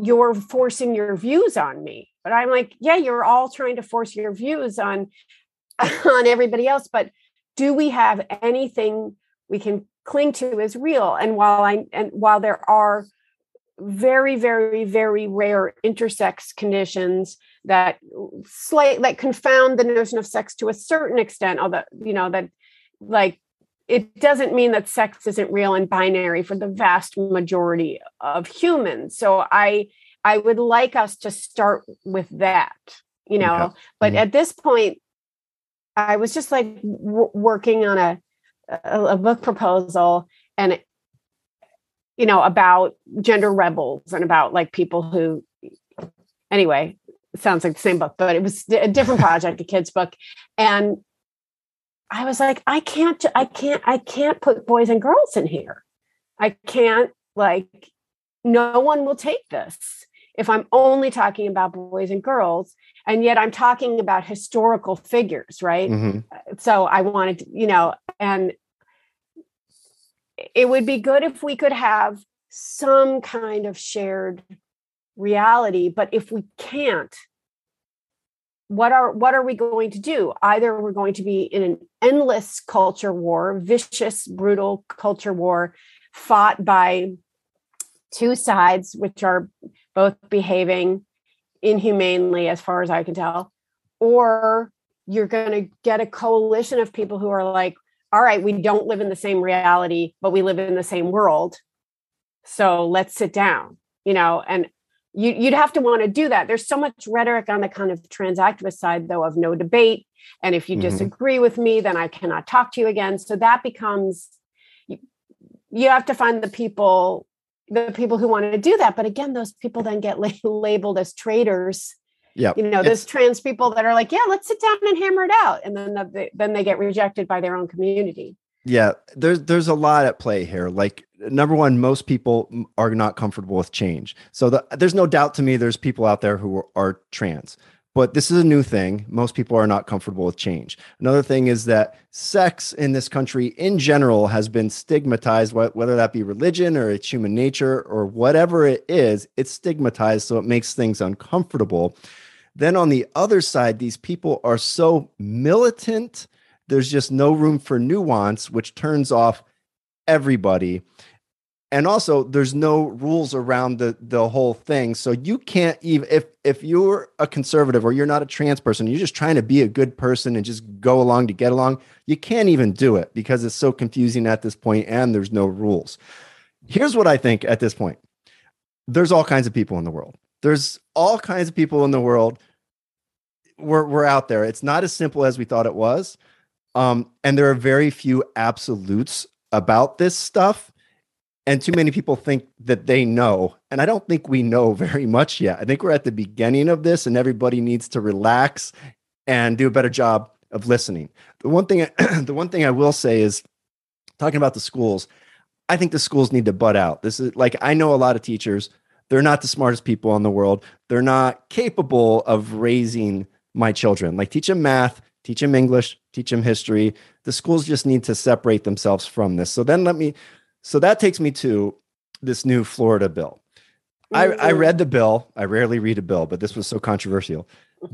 you're forcing your views on me. But I'm like, yeah, you're all trying to force your views on on everybody else but do we have anything we can cling to as real and while i and while there are very very very rare intersex conditions that slight like confound the notion of sex to a certain extent although you know that like it doesn't mean that sex isn't real and binary for the vast majority of humans so i i would like us to start with that you know okay. but mm-hmm. at this point i was just like w- working on a, a, a book proposal and you know, about gender rebels and about like people who, anyway, sounds like the same book, but it was a different project, a kid's book. And I was like, I can't, I can't, I can't put boys and girls in here. I can't, like, no one will take this if I'm only talking about boys and girls. And yet I'm talking about historical figures, right? Mm-hmm. So I wanted, to, you know, and it would be good if we could have some kind of shared reality but if we can't what are what are we going to do either we're going to be in an endless culture war vicious brutal culture war fought by two sides which are both behaving inhumanely as far as i can tell or you're going to get a coalition of people who are like all right, we don't live in the same reality, but we live in the same world. So let's sit down, you know, and you, would have to want to do that. There's so much rhetoric on the kind of trans activist side, though, of no debate. And if you mm-hmm. disagree with me, then I cannot talk to you again. So that becomes, you, you have to find the people, the people who want to do that. But again, those people then get labeled as traitors yeah you know there's trans people that are like yeah let's sit down and hammer it out and then the, then they get rejected by their own community yeah there's there's a lot at play here like number one most people are not comfortable with change. So the, there's no doubt to me there's people out there who are, are trans but this is a new thing. Most people are not comfortable with change. Another thing is that sex in this country in general has been stigmatized whether that be religion or it's human nature or whatever it is it's stigmatized so it makes things uncomfortable. Then on the other side, these people are so militant, there's just no room for nuance, which turns off everybody. And also, there's no rules around the the whole thing. So you can't even if if you're a conservative or you're not a trans person, you're just trying to be a good person and just go along to get along. You can't even do it because it's so confusing at this point, and there's no rules. Here's what I think at this point: there's all kinds of people in the world. There's all kinds of people in the world we're we're out there. It's not as simple as we thought it was. Um, and there are very few absolutes about this stuff. And too many people think that they know. And I don't think we know very much yet. I think we're at the beginning of this, and everybody needs to relax and do a better job of listening. The one thing, the one thing I will say is talking about the schools. I think the schools need to butt out. This is like I know a lot of teachers. They're not the smartest people in the world. They're not capable of raising my children. Like teach them math, teach them English, teach them history. The schools just need to separate themselves from this. So then let me, so that takes me to this new Florida bill. I, I mm-hmm. read the bill. I rarely read a bill, but this was so controversial.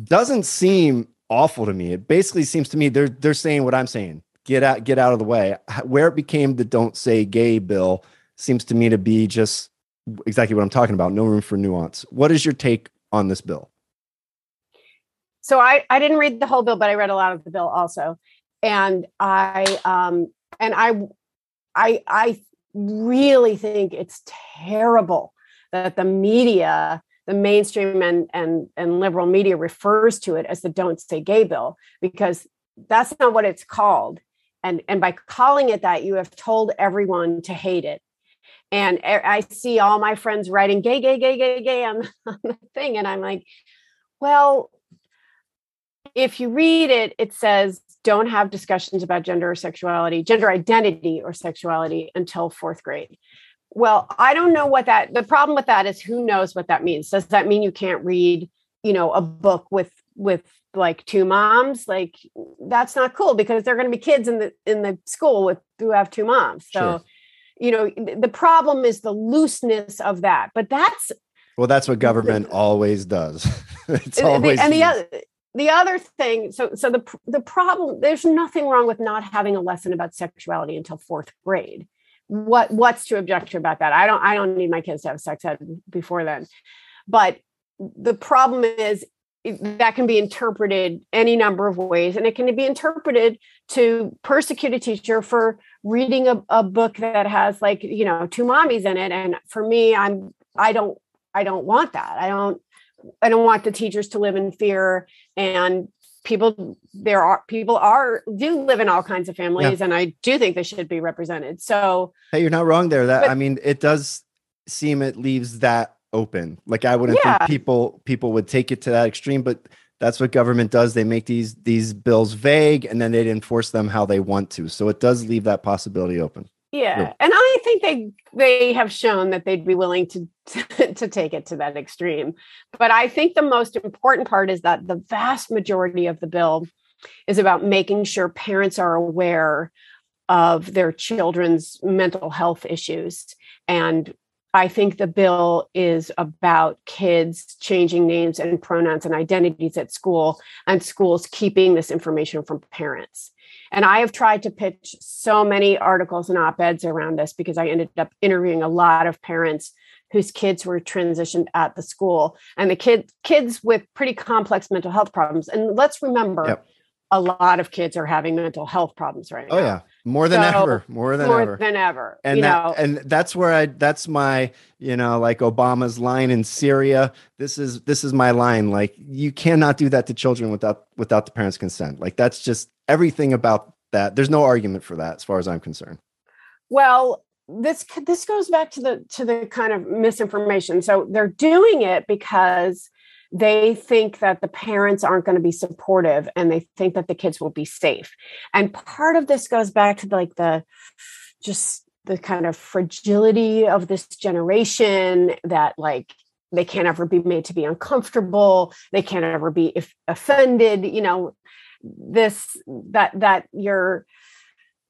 Doesn't seem awful to me. It basically seems to me they're they're saying what I'm saying. Get out, get out of the way. Where it became the "Don't Say Gay" bill seems to me to be just exactly what I'm talking about. No room for nuance. What is your take on this bill? So I, I didn't read the whole bill, but I read a lot of the bill also. And I um and I I I really think it's terrible that the media, the mainstream and and and liberal media refers to it as the don't say gay bill because that's not what it's called. And and by calling it that, you have told everyone to hate it. And I see all my friends writing gay, gay, gay, gay, gay on, the thing. And I'm like, well, if you read it, it says don't have discussions about gender or sexuality, gender identity or sexuality until fourth grade. Well, I don't know what that the problem with that is who knows what that means. Does that mean you can't read, you know, a book with with like two moms? Like that's not cool because there are going to be kids in the in the school with who have two moms. So, sure. you know, the problem is the looseness of that. But that's well, that's what government always does. it's always and the other the other thing so so the the problem there's nothing wrong with not having a lesson about sexuality until fourth grade what what's to object to about that? I don't I don't need my kids to have sex ed before then. But the problem is that can be interpreted any number of ways and it can be interpreted to persecute a teacher for reading a, a book that has like you know two mommies in it and for me i'm i don't i don't want that i don't i don't want the teachers to live in fear and people there are people are do live in all kinds of families yeah. and i do think they should be represented. So hey you're not wrong there. That but, i mean it does seem it leaves that open. Like i wouldn't yeah. think people people would take it to that extreme but that's what government does. They make these these bills vague and then they enforce them how they want to. So it does leave that possibility open yeah and i think they they have shown that they'd be willing to, to to take it to that extreme but i think the most important part is that the vast majority of the bill is about making sure parents are aware of their children's mental health issues and I think the bill is about kids changing names and pronouns and identities at school and schools keeping this information from parents. And I have tried to pitch so many articles and op eds around this because I ended up interviewing a lot of parents whose kids were transitioned at the school and the kid, kids with pretty complex mental health problems. And let's remember, yep. a lot of kids are having mental health problems right oh, now. Oh, yeah more than so, ever more than more ever. than ever and that, know. and that's where i that's my you know like obama's line in syria this is this is my line. Like you cannot do that to children without without the parents consent. Like that's just everything about that. There's no argument for that as far as i'm concerned. Well this this goes back to the to the kind of misinformation. So they're doing it because they think that the parents aren't going to be supportive and they think that the kids will be safe. And part of this goes back to like the just the kind of fragility of this generation that like they can't ever be made to be uncomfortable they can't ever be offended you know this that that you're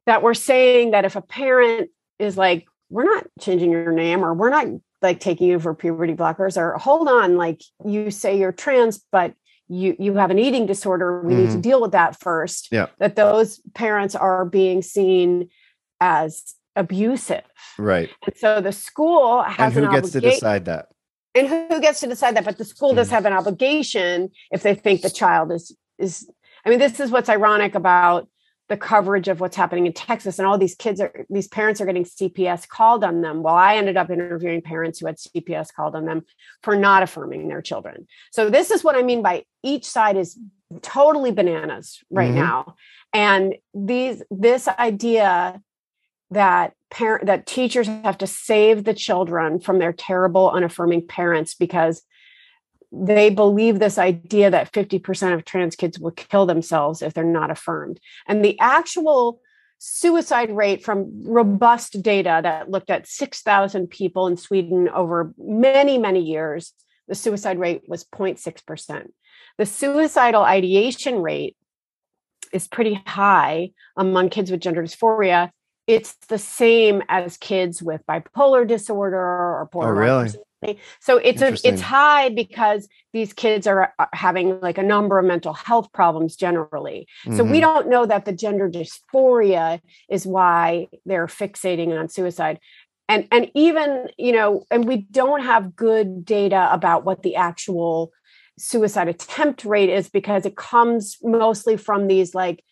that we're saying that if a parent is like we're not changing your name or we're not like taking you for puberty blockers or hold on like you say you're trans but you you have an eating disorder we mm-hmm. need to mm-hmm. deal with that first yeah that those parents are being seen as abusive right and so the school has and who gets to decide that and who gets to decide that but the school mm-hmm. does have an obligation if they think the child is is i mean this is what's ironic about the coverage of what's happening in Texas and all these kids are these parents are getting CPS called on them. Well, I ended up interviewing parents who had CPS called on them for not affirming their children. So this is what I mean by each side is totally bananas right mm-hmm. now. And these this idea that parent that teachers have to save the children from their terrible unaffirming parents because they believe this idea that 50% of trans kids will kill themselves if they're not affirmed. And the actual suicide rate from robust data that looked at 6,000 people in Sweden over many, many years, the suicide rate was 0.6%. The suicidal ideation rate is pretty high among kids with gender dysphoria. It's the same as kids with bipolar disorder or oh, borderline oh, really? So it's a, it's high because these kids are having like a number of mental health problems generally. Mm-hmm. So we mm-hmm. don't know that the gender dysphoria is why they're fixating on suicide. And and even, you know, and we don't have good data about what the actual suicide attempt rate is because it comes mostly from these like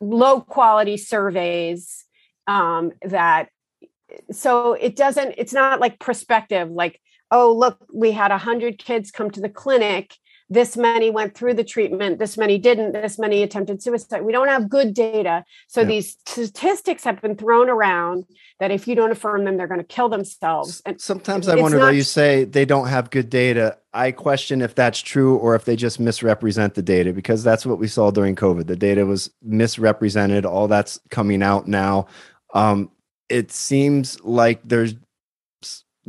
low quality surveys um, that so it doesn't it's not like perspective like oh look we had 100 kids come to the clinic. This many went through the treatment. This many didn't. This many attempted suicide. We don't have good data. So yeah. these statistics have been thrown around that if you don't affirm them they're going to kill themselves. And sometimes i wonder why you say they don't have good data. I question if that's true or if they just misrepresent the data because that's what we saw during covid. The data was misrepresented. All that's coming out now. Um, it seems like there's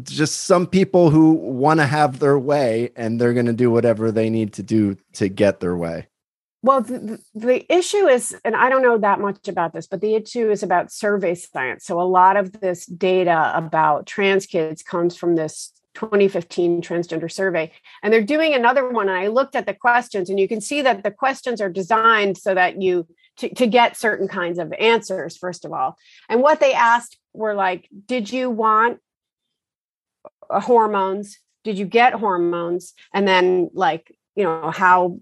just some people who want to have their way and they're going to do whatever they need to do to get their way. Well, the, the, issue is, and I don't know that much about this, but the issue is about survey science. So a lot of this data about trans kids comes from this 2015 transgender survey. And they're doing another one. And I looked at the questions, and you can see that the questions are designed so that you to, to get certain kinds of answers, first of all. And what they asked were like, did you want uh, hormones? Did you get hormones? And then like, you know, how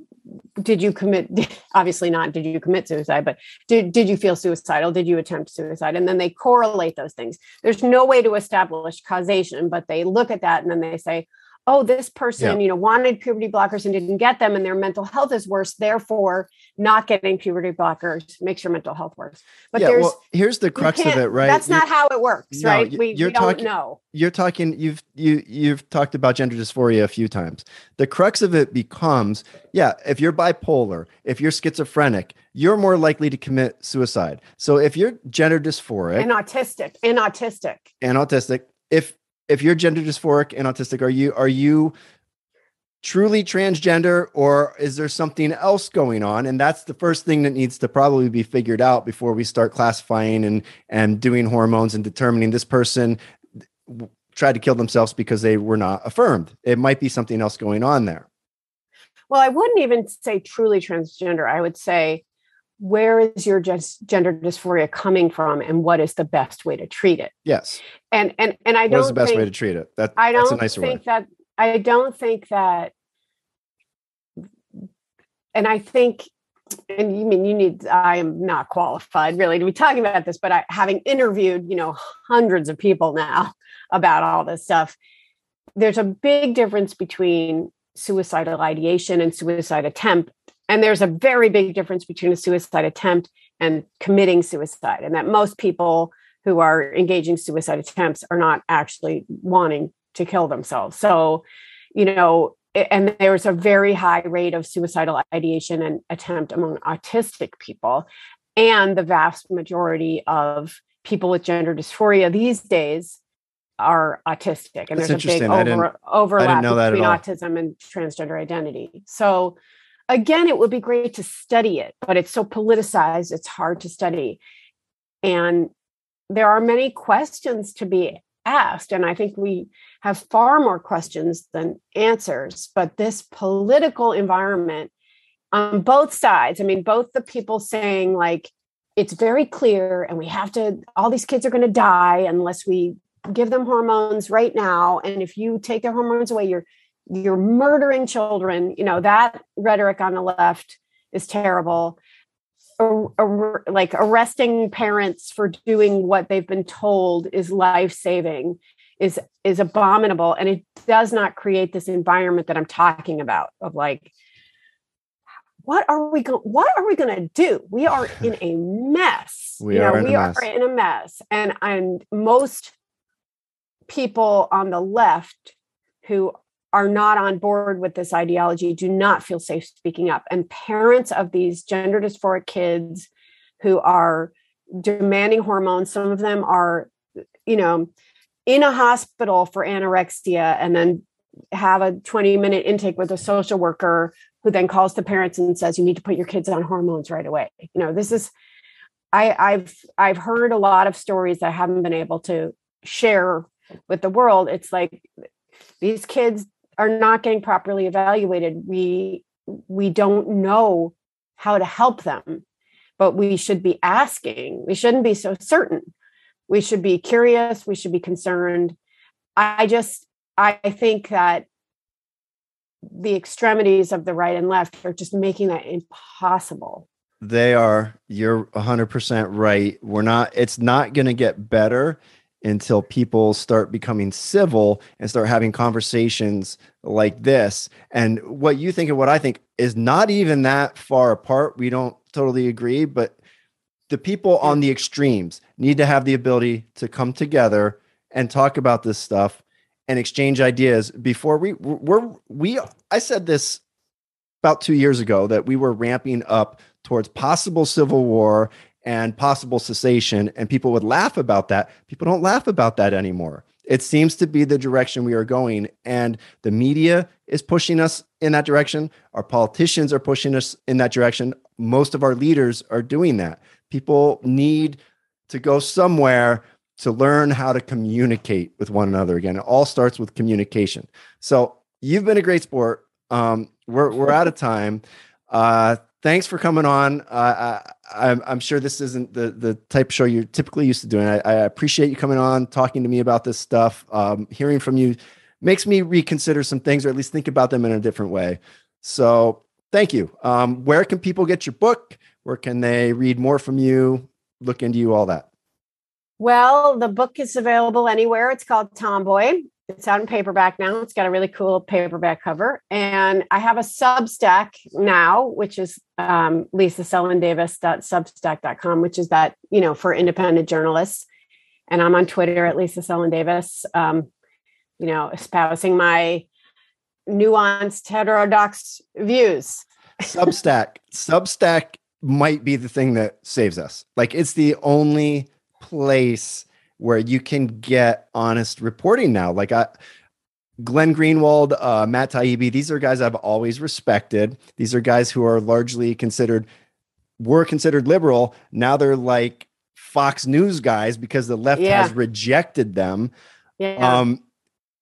did you commit obviously not did you commit suicide but did, did you feel suicidal did you attempt suicide and then they correlate those things there's no way to establish causation but they look at that and then they say oh this person yeah. you know wanted puberty blockers and didn't get them and their mental health is worse therefore not getting puberty blockers makes your mental health worse. But yeah, there's well, here's the crux of it right? that's you're, not how it works no, right? we, you're we talking, don't know. you're talking you've you you've talked about gender dysphoria a few times. The crux of it becomes yeah if you're bipolar if you're schizophrenic you're more likely to commit suicide. So if you're gender dysphoric and autistic and autistic. And autistic if if you're gender dysphoric and autistic, are you are you truly transgender or is there something else going on? And that's the first thing that needs to probably be figured out before we start classifying and and doing hormones and determining this person tried to kill themselves because they were not affirmed. It might be something else going on there. Well i wouldn't even say truly transgender. I would say where is your gender dysphoria coming from and what is the best way to treat it? Yes. And and and i don't what's the best think, way to treat it? That, i don't think that i don't think that and i think and you mean you need i am not qualified really to be talking about this but I, having interviewed you know hundreds of people now about all this stuff there's a big difference between suicidal ideation and suicide attempt and there's a very big difference between a suicide attempt and committing suicide, and that most people who are engaging suicide attempts are not actually wanting to kill themselves. So, you know, and there's a very high rate of suicidal ideation and attempt among autistic people. And the vast majority of people with gender dysphoria these days are autistic. And That's there's a big over, overlap between autism and transgender identity. So again, it would be great to study it, but it's so politicized, it's hard to study. And there are many questions to be asked. And I think we have far more questions than answers. But this political environment on both sides, I mean, both the people saying, like, it's very clear, and we have to, all these kids are going to die unless we give them hormones right now. And if you take their hormones away, you're you're murdering children you know that rhetoric on the left is terrible. Or, or, like arresting parents for doing what they've been told is life saving is is abominable and it does not create this environment that i'm talking about of like what are we going what are we going to do? We are in a mess. We you know, are in we are in a mess. And and most people on the left who are not on board with this ideology do not feel safe speaking up. And parents of these gender dysphoric kids who are demanding hormones, some of them are, you know, in a hospital for anorexia and then have a 20 minute intake with a social worker who then calls the parents and says you need to put your kids on hormones right away you know this is I, i've i've heard a lot of stories that i haven't been able to share with the world it's like these kids are not getting properly evaluated we we don't know how to help them. But we should be asking we shouldn't be so certain. We should be curious we should be concerned. I just i think that the extremities of the right and left are just making that impossible. They are you're 100% right. We're not it's not going to get better until people start becoming civil and start having conversations like this. And what you think and what I think is not even that far apart. We don't totally agree, but the people on the extremes need to have the ability to come together and talk about this stuff and exchange ideas before we we're we I said this about 2 years ago that we were ramping up towards possible civil war and possible cessation. And people would laugh about that. People don't laugh about that anymore. It seems to be the direction we are going. And the media is pushing us in that direction. Our politicians are pushing us in that direction. Most of our leaders are doing that. People need to go somewhere to learn how to communicate with one another again. It all starts with communication. So you've been a great sport. Um, we're we're out of time. Uh, thanks for coming on. Uh, I, am I'm sure this isn't the the type of show you're typically used to doing. I, I appreciate you coming on, talking to me about this stuff. Um, hearing from you makes me reconsider some things, or at least think about them in a different way. So thank you. Um, where can people get your book? Where can they read more from you? Look into you, all that. Well, the book is available anywhere. It's called Tomboy. It's out in paperback now. It's got a really cool paperback cover. And I have a Substack now, which is um, lisaselindavis.substack.com, which is that, you know, for independent journalists. And I'm on Twitter at Lisa Selin Davis, um, you know, espousing my nuanced heterodox views. Substack. Substack might be the thing that saves us. Like it's the only place where you can get honest reporting now. Like I, Glenn Greenwald, uh, Matt Taibbi, these are guys I've always respected. These are guys who are largely considered, were considered liberal. Now they're like Fox News guys because the left yeah. has rejected them. Yeah. Um,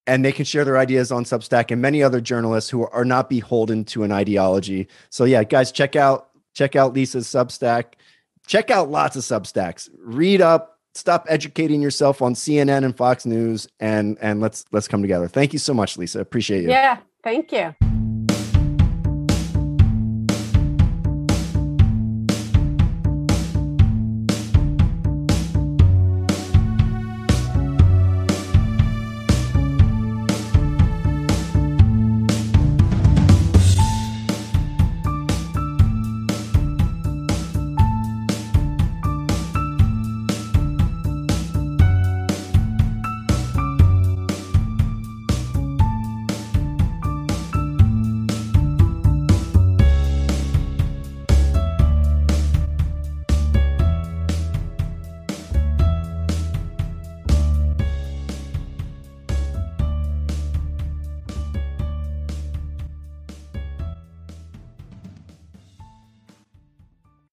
and they can share their ideas on Substack and many other journalists who are not beholden to an ideology. So yeah, guys, check out check out Lisa's Substack. Check out lots of Substacks. Read up, stop educating yourself on CNN and Fox News and and let's let's come together. Thank you so much, Lisa. Appreciate you. Yeah, thank you.